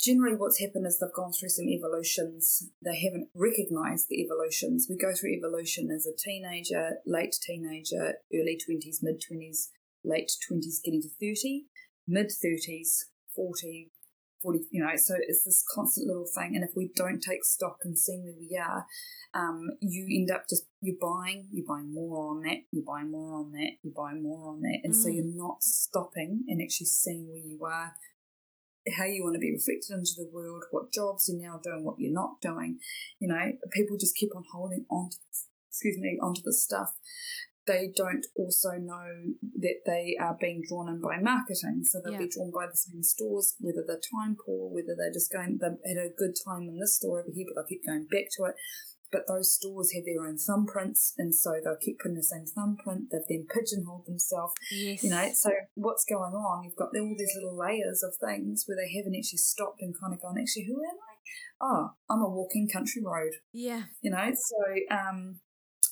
generally what's happened is they've gone through some evolutions. They haven't recognised the evolutions. We go through evolution as a teenager, late teenager, early twenties, mid twenties, late twenties, getting to thirty, mid thirties, 40, 40, you know, so it's this constant little thing. And if we don't take stock and see where we are, um, you end up just, you're buying, you're buying more on that, you're buying more on that, you're buying more on that. And so Mm. you're not stopping and actually seeing where you are, how you want to be reflected into the world, what jobs you're now doing, what you're not doing. You know, people just keep on holding on to, excuse me, onto the stuff they don't also know that they are being drawn in by marketing. So they'll Yeah. be drawn by the same stores, whether they're time poor, whether they're just going, they've had a good time in this store over here, but they'll keep going back to it. But those stores have their own thumbprints, and so they'll keep putting the same thumbprint. They've then pigeonholed themselves, Yes. you know. So what's going on? You've got all these little layers of things where they haven't actually stopped and kind of gone, actually, who am I? Oh, I'm a walking country road yeah. you know so um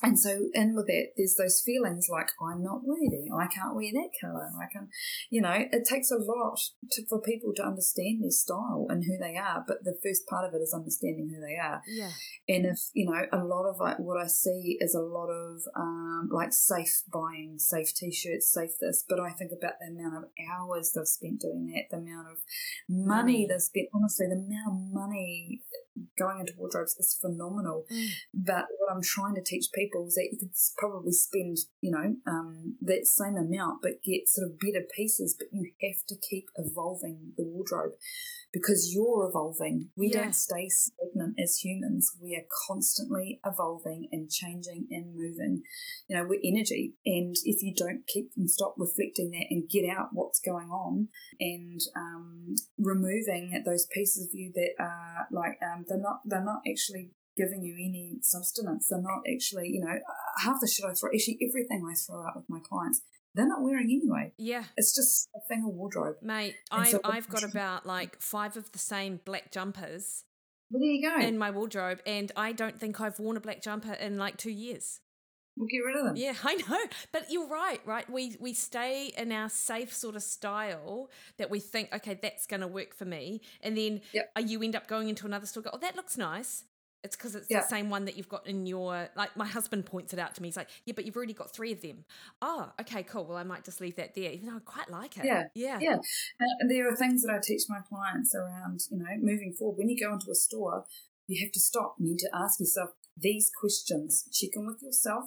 and so in with that there's those feelings like i'm not worthy i can't wear that color i can you know it takes a lot to, for people to understand their style and who they are but the first part of it is understanding who they are Yeah. and if you know a lot of like, what i see is a lot of um, like safe buying safe t-shirts safe this but i think about the amount of hours they've spent doing that the amount of money Money. they've spent honestly the amount of money going into wardrobes is phenomenal Mm. but what I'm trying to teach people is that you could probably spend, you know, um, that same amount, but get sort of better pieces. But you have to keep evolving the wardrobe because you're evolving. We Yeah. don't stay stagnant as humans. We are constantly evolving and changing and moving. You know, we're energy, and if you don't keep and stop reflecting that and get out what's going on and um, removing those pieces of you that are like um, Um, they're not they're not actually giving you any substance. They're not actually, you know, half the shit I throw, actually everything I throw out with my clients, they're not wearing anyway. Yeah. It's just a thing of wardrobe. Mate, And I, so- I've got about like five of the same black jumpers Well, there you go. in my wardrobe, and I don't think I've worn a black jumper in like two years. We'll get rid of them. Yeah, I know. But you're right, right? We we stay in our safe sort of style that we think, okay, that's going to work for me. And then Yep. uh, you end up going into another store, go, oh, that looks nice. It's because it's Yeah. the same one that you've got in your, like my husband points it out to me. He's like, yeah, but you've already got three of them. Oh, okay, cool. Well, I might just leave that there, even though I quite like it. Yeah, Yeah. Yeah. And there are things that I teach my clients around, you know, moving forward. When you go into a store, you have to stop. You need to ask yourself these questions. Check in with yourself.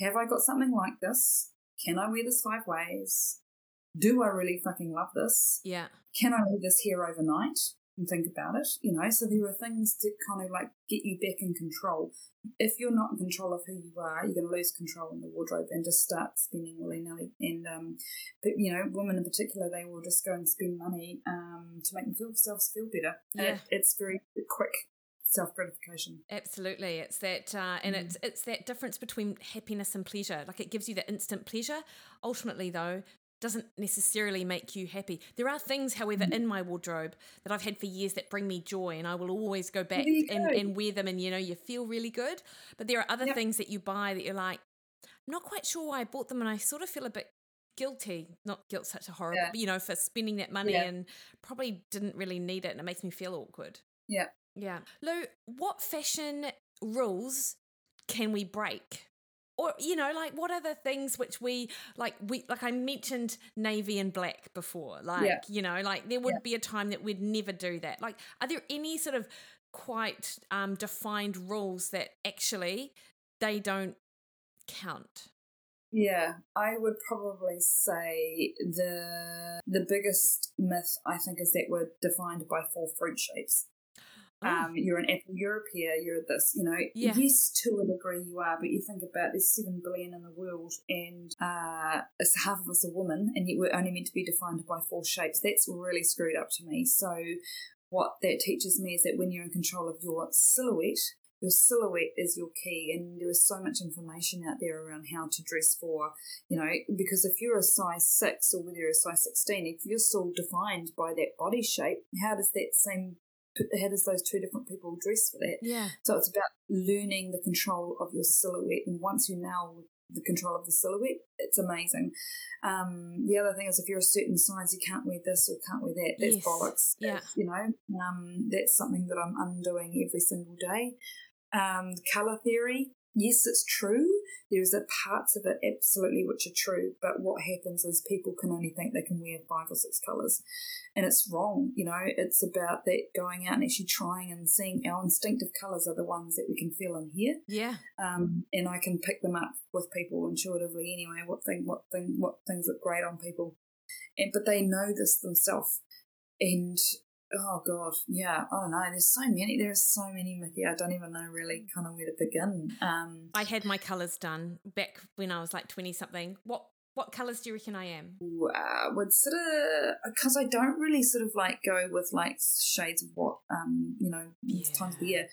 Have I got something like this? Can I wear this five ways? Do I really fucking love this? Yeah. Can I leave this here overnight and think about it? You know, so there are things to kind of like get you back in control. If you're not in control of who you are, you're going to lose control in the wardrobe and just start spending willy nilly. And um, but you know, women in particular, they will just go and spend money um, to make themselves feel better. Yeah. It, it's very quick self gratification. Absolutely, it's that, uh, and Mm. it's it's that difference between happiness and pleasure. Like it gives you that instant pleasure. Ultimately, though, doesn't necessarily make you happy. There are things, however, Mm. in my wardrobe that I've had for years that bring me joy, and I will always go back you and, and wear them, and you know, you feel really good. But there are other Yep. things that you buy that you're like, I'm not quite sure why I bought them, and I sort of feel a bit guilty. Not guilt, such a horrible, Yeah. you know, for spending that money Yeah. and probably didn't really need it, and it makes me feel awkward. Yeah. Yeah. Lou, what fashion rules can we break? or you know like what are the things which we like we like i mentioned navy and black before like Yeah. you know like there would Yeah. be a time that we'd never do that like are there any sort of quite um defined rules that actually they don't count Yeah, I would probably say the the biggest myth I think is that we're defined by four fruit shapes. Oh, Um, you're an apple, you're a you're this, you know. Yeah. Yes, to a degree you are, but you think about there's seven billion in the world, and uh, it's half of us are women, and yet we're only meant to be defined by four shapes. That's really screwed up to me. So, what that teaches me is that when you're in control of your silhouette, your silhouette is your key, and there is so much information out there around how to dress for, you know, because if you're a size six or whether you're a size sixteen, if you're still defined by that body shape, how does that same how does those two different people dress for that? yeah So it's about learning the control of your silhouette, and once you nail the control of the silhouette, it's amazing. Um, the other thing is, if you're a certain size, you can't wear this or can't wear that. That's Yes. bollocks. Yeah. you know, um, that's something that I'm undoing every single day. Um, color theory. Yes, it's true. There's a parts of it absolutely which are true, but what happens is people can only think they can wear five or six colors, and it's wrong. You know, it's about that going out and actually trying and seeing our instinctive colors are the ones that we can feel and hear, yeah um, and I can pick them up with people intuitively anyway. What thing, what thing, what things look great on people, and but they know this themselves, and oh god, yeah, I don't know. There's so many. There's so many, Mikki. I don't even know really kind of where to begin. Um, i had my colors done back when i was like 20 something what what colors do you reckon i am uh, would sort of because I don't really sort of like go with like shades of what um you know Yeah. times of the year.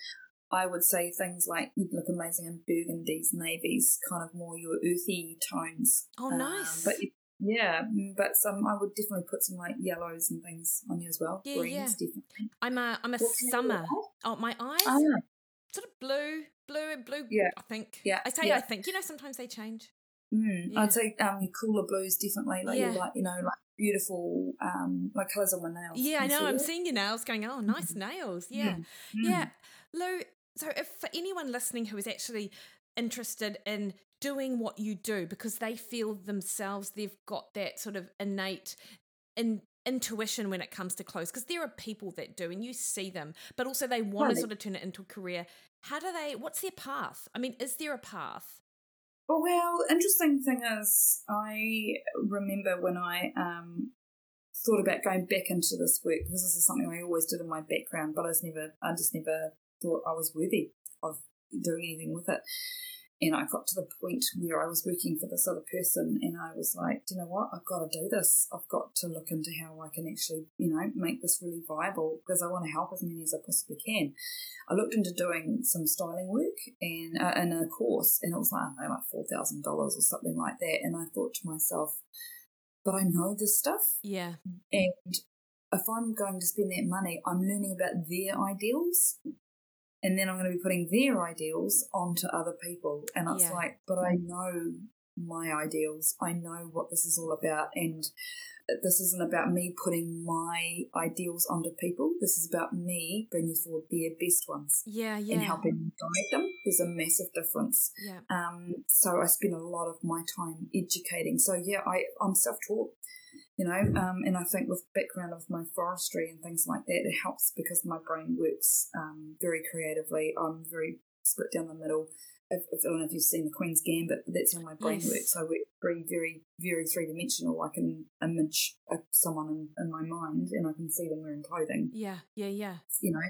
I would say things like you'd look amazing in burgundies, navies, kind of more your earthy tones. oh Um, nice but you- yeah, mm, but some I would definitely put some like yellows and things on you as well. Yeah, Greens, yeah. definitely. i'm a i'm a What summer oh my eyes Ah, sort of blue blue and blue Yeah. i think Yeah, i say yeah. i think you know sometimes they change Mm, Yeah. I'd say um, your cooler blues definitely, like Yeah. you like you know like beautiful um like colours on my nails. yeah i know i'm that? seeing your nails going oh nice nails yeah Mm. Yeah. Lou, so if for anyone listening who is actually interested in doing what you do because they feel themselves they've got that sort of innate in, intuition when it comes to clothes because there are people that do and you see them but also they want to sort of turn it into a career. How do they what's their path? I mean is there a path? Oh, well, interesting thing is, I remember when I um, thought about going back into this work because this is something I always did in my background, but I just never, I just never thought I was worthy of doing anything with it. And I got to the point where I was working for this other person, and I was like, do you know what? I've got to do this. I've got to look into how I can actually, you know, make this really viable because I want to help as many as I possibly can. I looked into doing some styling work and uh, in a course, and it was like, I don't know, like four thousand dollars or something like that. And I thought to myself, but I know this stuff, yeah and if I'm going to spend that money, I'm learning about their ideals. And then I'm going to be putting their ideals onto other people. And it's Yeah. like, but I know my ideals. I know what this is all about. And this isn't about me putting my ideals onto people. This is about me bringing forward their best ones yeah yeah. and helping guide them. There's a massive difference. yeah Um, so I spend a lot of my time educating. So yeah, I, I'm self-taught, you know, um, and I think with background of my forestry and things like that, it helps because my brain works um, very creatively. I'm very split down the middle. If, if, I don't know if you've seen the Queen's Gambit, but that's how my brain Yes. works. I work very, very, very three dimensional. I can image someone in, in my mind and I can see them wearing clothing yeah yeah yeah you know,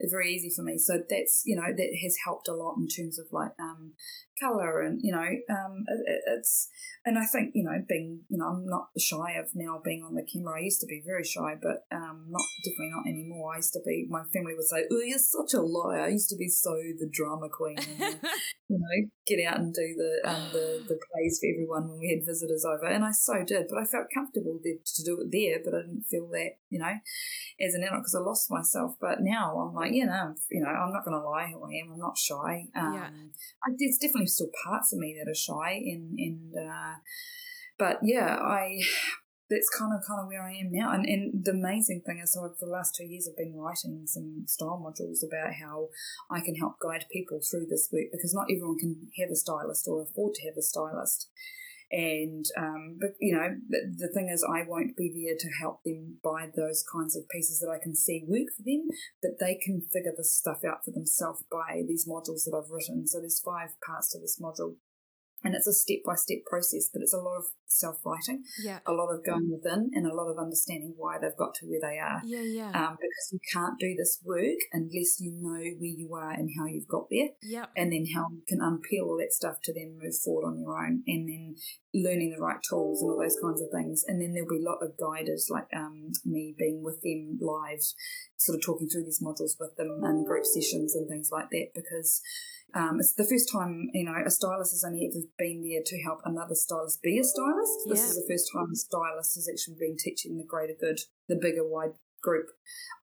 it's very easy for me. So that's, you know, that has helped a lot in terms of like um, color and, you know, um, it- it's, and I think, you know, being, you know, I'm not shy of now being on the camera. I used to be very shy, but um, not definitely not anymore. I used to be, my family would say, oh, you're such a liar. I used to be so the drama queen. You know, get out and do the um, the the plays for everyone when we had visitors over, and I so did. But I felt comfortable there to do it there, but I didn't feel that, you know, as an adult because I lost myself. But now I'm like, you know, you know, I'm not going to lie who I am. I'm not shy. Um, Yeah. I, there's definitely still parts of me that are shy, and and uh, but yeah, I that's kind of kind of where I am now. And and the amazing thing is, so over the last two years, I've been writing some style modules about how I can help guide people through this work because not everyone can have a stylist or afford to have a stylist. And um, but you know the, the thing is, I won't be there to help them buy those kinds of pieces that I can see work for them, but they can figure this stuff out for themselves by these modules that I've written. So there's five parts to this module and it's a step by step process, but it's a lot of self writing, yeah, a lot of going within, and a lot of understanding why they've got to where they are. Yeah, yeah. Um, because you can't do this work unless you know where you are and how you've got there, yeah, and then how you can unpeel all that stuff to then move forward on your own, and then learning the right tools and all those kinds of things. And then there'll be a lot of guiders like um, me being with them live, sort of talking through these modules with them and group sessions and things like that, because um, it's the first time, you know, a stylist has only ever been there to help another stylist be a stylist. This Yeah. is the first time a stylist has actually been teaching the greater good, the bigger, wide group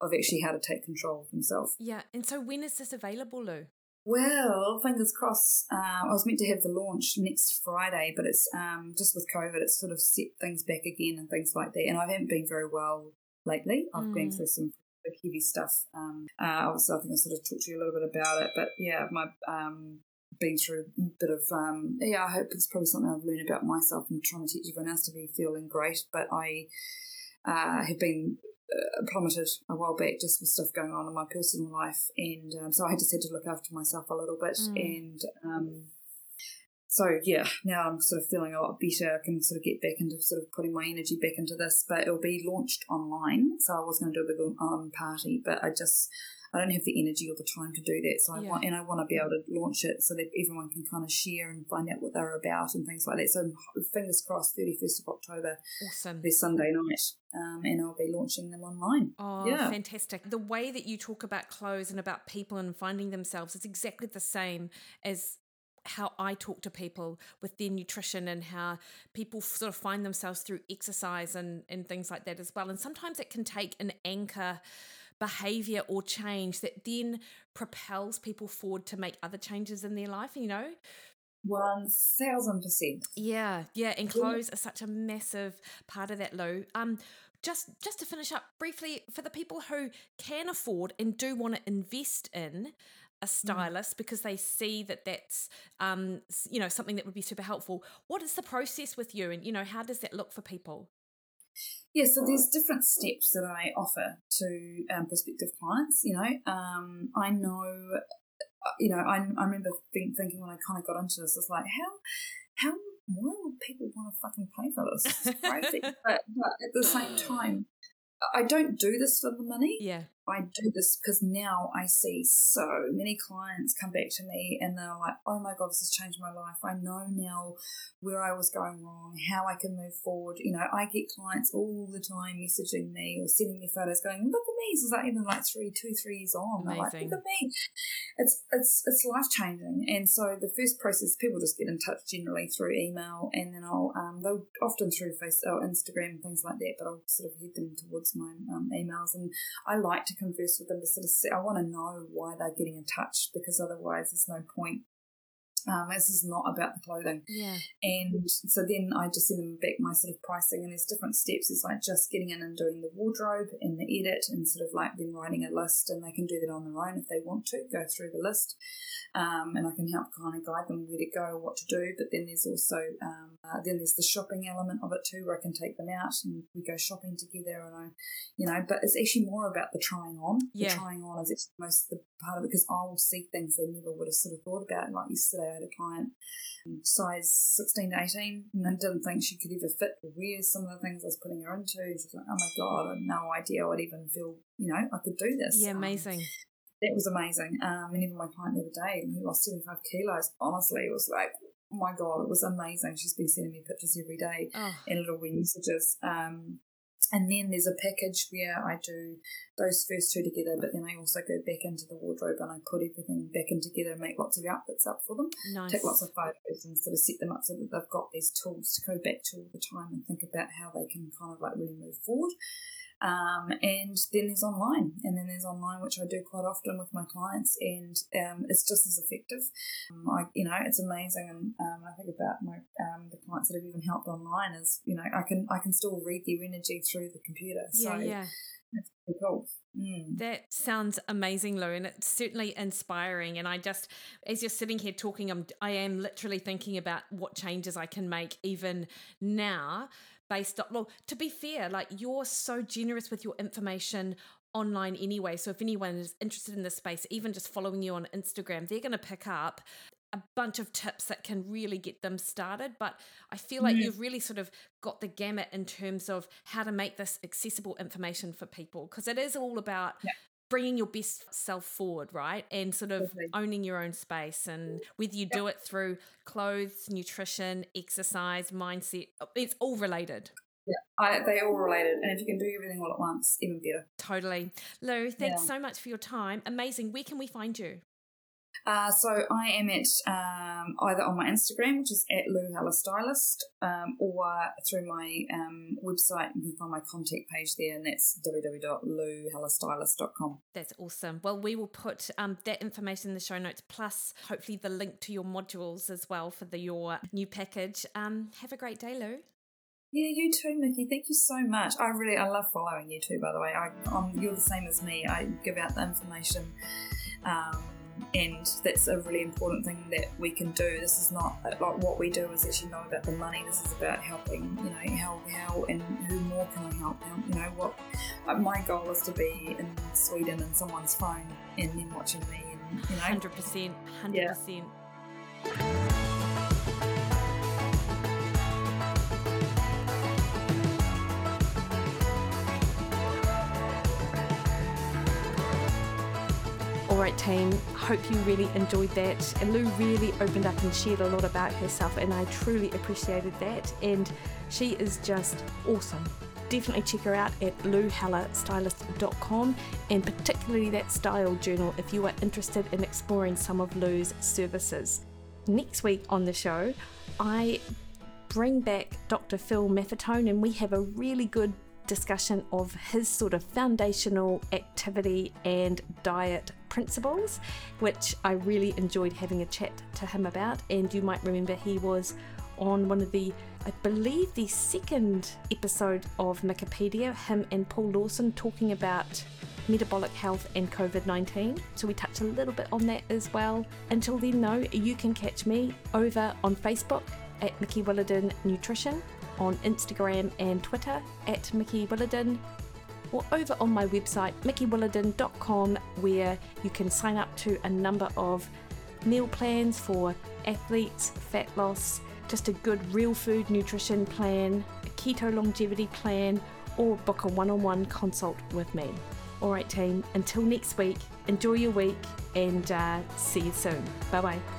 of actually how to take control of themselves. yeah. And so, when is this available, Lou? Well, fingers crossed. Uh, I was meant to have the launch next Friday, but it's um, just with COVID, it's sort of set things back again and things like that. And I haven't been very well lately. I've been Mm. through some heavy stuff. Um, uh, obviously, I think I sort of talked to you a little bit about it, but yeah, my um, been through a bit of um, yeah. I hope it's probably something I've learned about myself and trying to teach everyone else to be feeling great. But I uh, have been uh, plummeted a while back just with stuff going on in my personal life, and um, so I just had to look after myself a little bit. Mm. And um, so yeah, now I'm sort of feeling a lot better. I can sort of get back into sort of putting my energy back into this, but it'll be launched online. So I was going to do a big um, party, but I just I don't have the energy or the time to do that. So I Yeah. want and I want to be able to launch it so that everyone can kind of share and find out what they're about and things like that. So fingers crossed, thirty first of October, Awesome. this Sunday night, um, and I'll be launching them online. Oh, Yeah. fantastic. The way that you talk about clothes and about people and finding themselves is exactly the same as how I talk to people with their nutrition and how people sort of find themselves through exercise and, and things like that as well. And sometimes it can take an anchor behavior or change that then propels people forward to make other changes in their life, you know? One thousand percent. Yeah, yeah, and clothes are such a massive part of that, Lou. Um, just just to finish up briefly for the people who can afford and do want to invest in a stylist because they see that that's um you know something that would be super helpful. What is the process with you, and you know how does that look for people? Yeah, so there's different steps that I offer to um, prospective clients. You know, um, I know, uh, you know, I, I remember think, thinking when I kind of got into this, it's like, how, how, why would people want to fucking pay for this? It's crazy. but, but at the same time, I don't do this for the money. Yeah, I do this because now I see so many clients come back to me and they're like, oh my God, this has changed my life. I know now where I was going wrong, how I can move forward. You know, I get clients all the time messaging me or sending me photos going, look So like even like three, two, three years on. They're like, Amazing. look at me. It's, it's, it's life changing. And so the first process, people just get in touch generally through email and then I'll, um, they'll often through Facebook, or Instagram things like that, but I'll sort of head them towards my um, emails and I like to converse with them to sort of see, I want to know why they're getting in touch because otherwise there's no point. Um, this is not about the clothing. yeah, And so then I just send them back my sort of pricing, and there's different steps. It's like just getting in and doing the wardrobe and the edit, and sort of like them writing a list, and they can do that on their own if they want to go through the list. Um, and I can help kind of guide them where to go, what to do. But then there's also um, uh, then there's the shopping element of it too, where I can take them out and we go shopping together, and I, you know. But it's actually more about the trying on. Yeah. The trying on is actually most the part of it because I will see things they never would have sort of thought about. Like yesterday, I had a client size 16 to 18 and I didn't think she could ever fit or wear some of the things I was putting her into. She's like, oh my God, I had no idea I'd even feel, you know, I could do this. yeah, Um, amazing. that was amazing. Um, and even my client the other day, who lost 75 kilos, honestly, it was like, oh my God, it was amazing. She's been sending me pictures every day Oh, and little wee messages. Um, and then there's a package where I do those first two together, but then I also go back into the wardrobe and I put everything back in together and make lots of outfits up for them nice. take lots of photos and sort of set them up so that they've got these tools to go back to all the time and think about how they can kind of like really move forward. Um, and then there's online, and then there's online, which I do quite often with my clients, and um, it's just as effective. Um, I, you know, it's amazing, and um, I think about my um, the clients that have even helped online is, you know, I can I can still read their energy through the computer. Yeah, so yeah. That's pretty cool. Mm. That sounds amazing, Lou, and it's certainly inspiring. And I just, as you're sitting here talking, I'm, I am literally thinking about what changes I can make even now based on, well, to be fair, like you're so generous with your information online anyway. So if anyone is interested in this space, even just following you on Instagram, they're going to pick up a bunch of tips that can really get them started. But I feel like mm. you've really sort of got the gamut in terms of how to make this accessible information for people because it is all about. Yeah. Bringing your best self forward, right? And sort of okay. owning your own space. And whether you do it through clothes, nutrition, exercise, mindset, uh, it's all related. Yeah, I, they all related. And if you can do everything all at once, even better. Totally. Lou, thanks yeah. so much for your time. Amazing. Where can we find you? Uh, so I am at um, either on my Instagram, which is at Lou Heller Stylist, um, or through my um, website. You can find my contact page there, and that's www.louhellerstylist.com. That's awesome. Well, we will put um, that information in the show notes, plus hopefully the link to your modules as well for the, your new package. Um, have a great day, Lou. Yeah, you too, Mikki. Thank you so much. I really, I love following you too. By the way, I, you're the same as me. I give out the information. Um, and that's a really important thing that we can do. This is not like what we do is actually not about the money. This is about helping. You know how how and who more can I help? You know what? Uh, my goal is to be in Sweden in someone's phone and then watching me. And you know, hundred percent, hundred percent. Team, hope you really enjoyed that. And Lou really opened up and shared a lot about herself, and I truly appreciated that. And she is just awesome. Definitely check her out at louhellerstylist.com and particularly that style journal if you are interested in exploring some of Lou's services. Next week on the show, I bring back Dr. Phil Maffetone and we have a really good discussion of his sort of foundational activity and diet principles, which I really enjoyed having a chat to him about. And you might remember he was on one of the, I believe, the second episode of Mikkipedia, him and Paul Laursen talking about metabolic health and COVID 19. So we touch a little bit on that as well. Until then, though, you can catch me over on Facebook at Mikki Williden Nutrition on Instagram and Twitter at Mikki Williden or over on my website mikkiwilliden.com where you can sign up to a number of meal plans for athletes, fat loss, just a good real food nutrition plan, a keto longevity plan, or book a one on one consult with me. Alright, team, until next week, enjoy your week and uh, see you soon. Bye bye.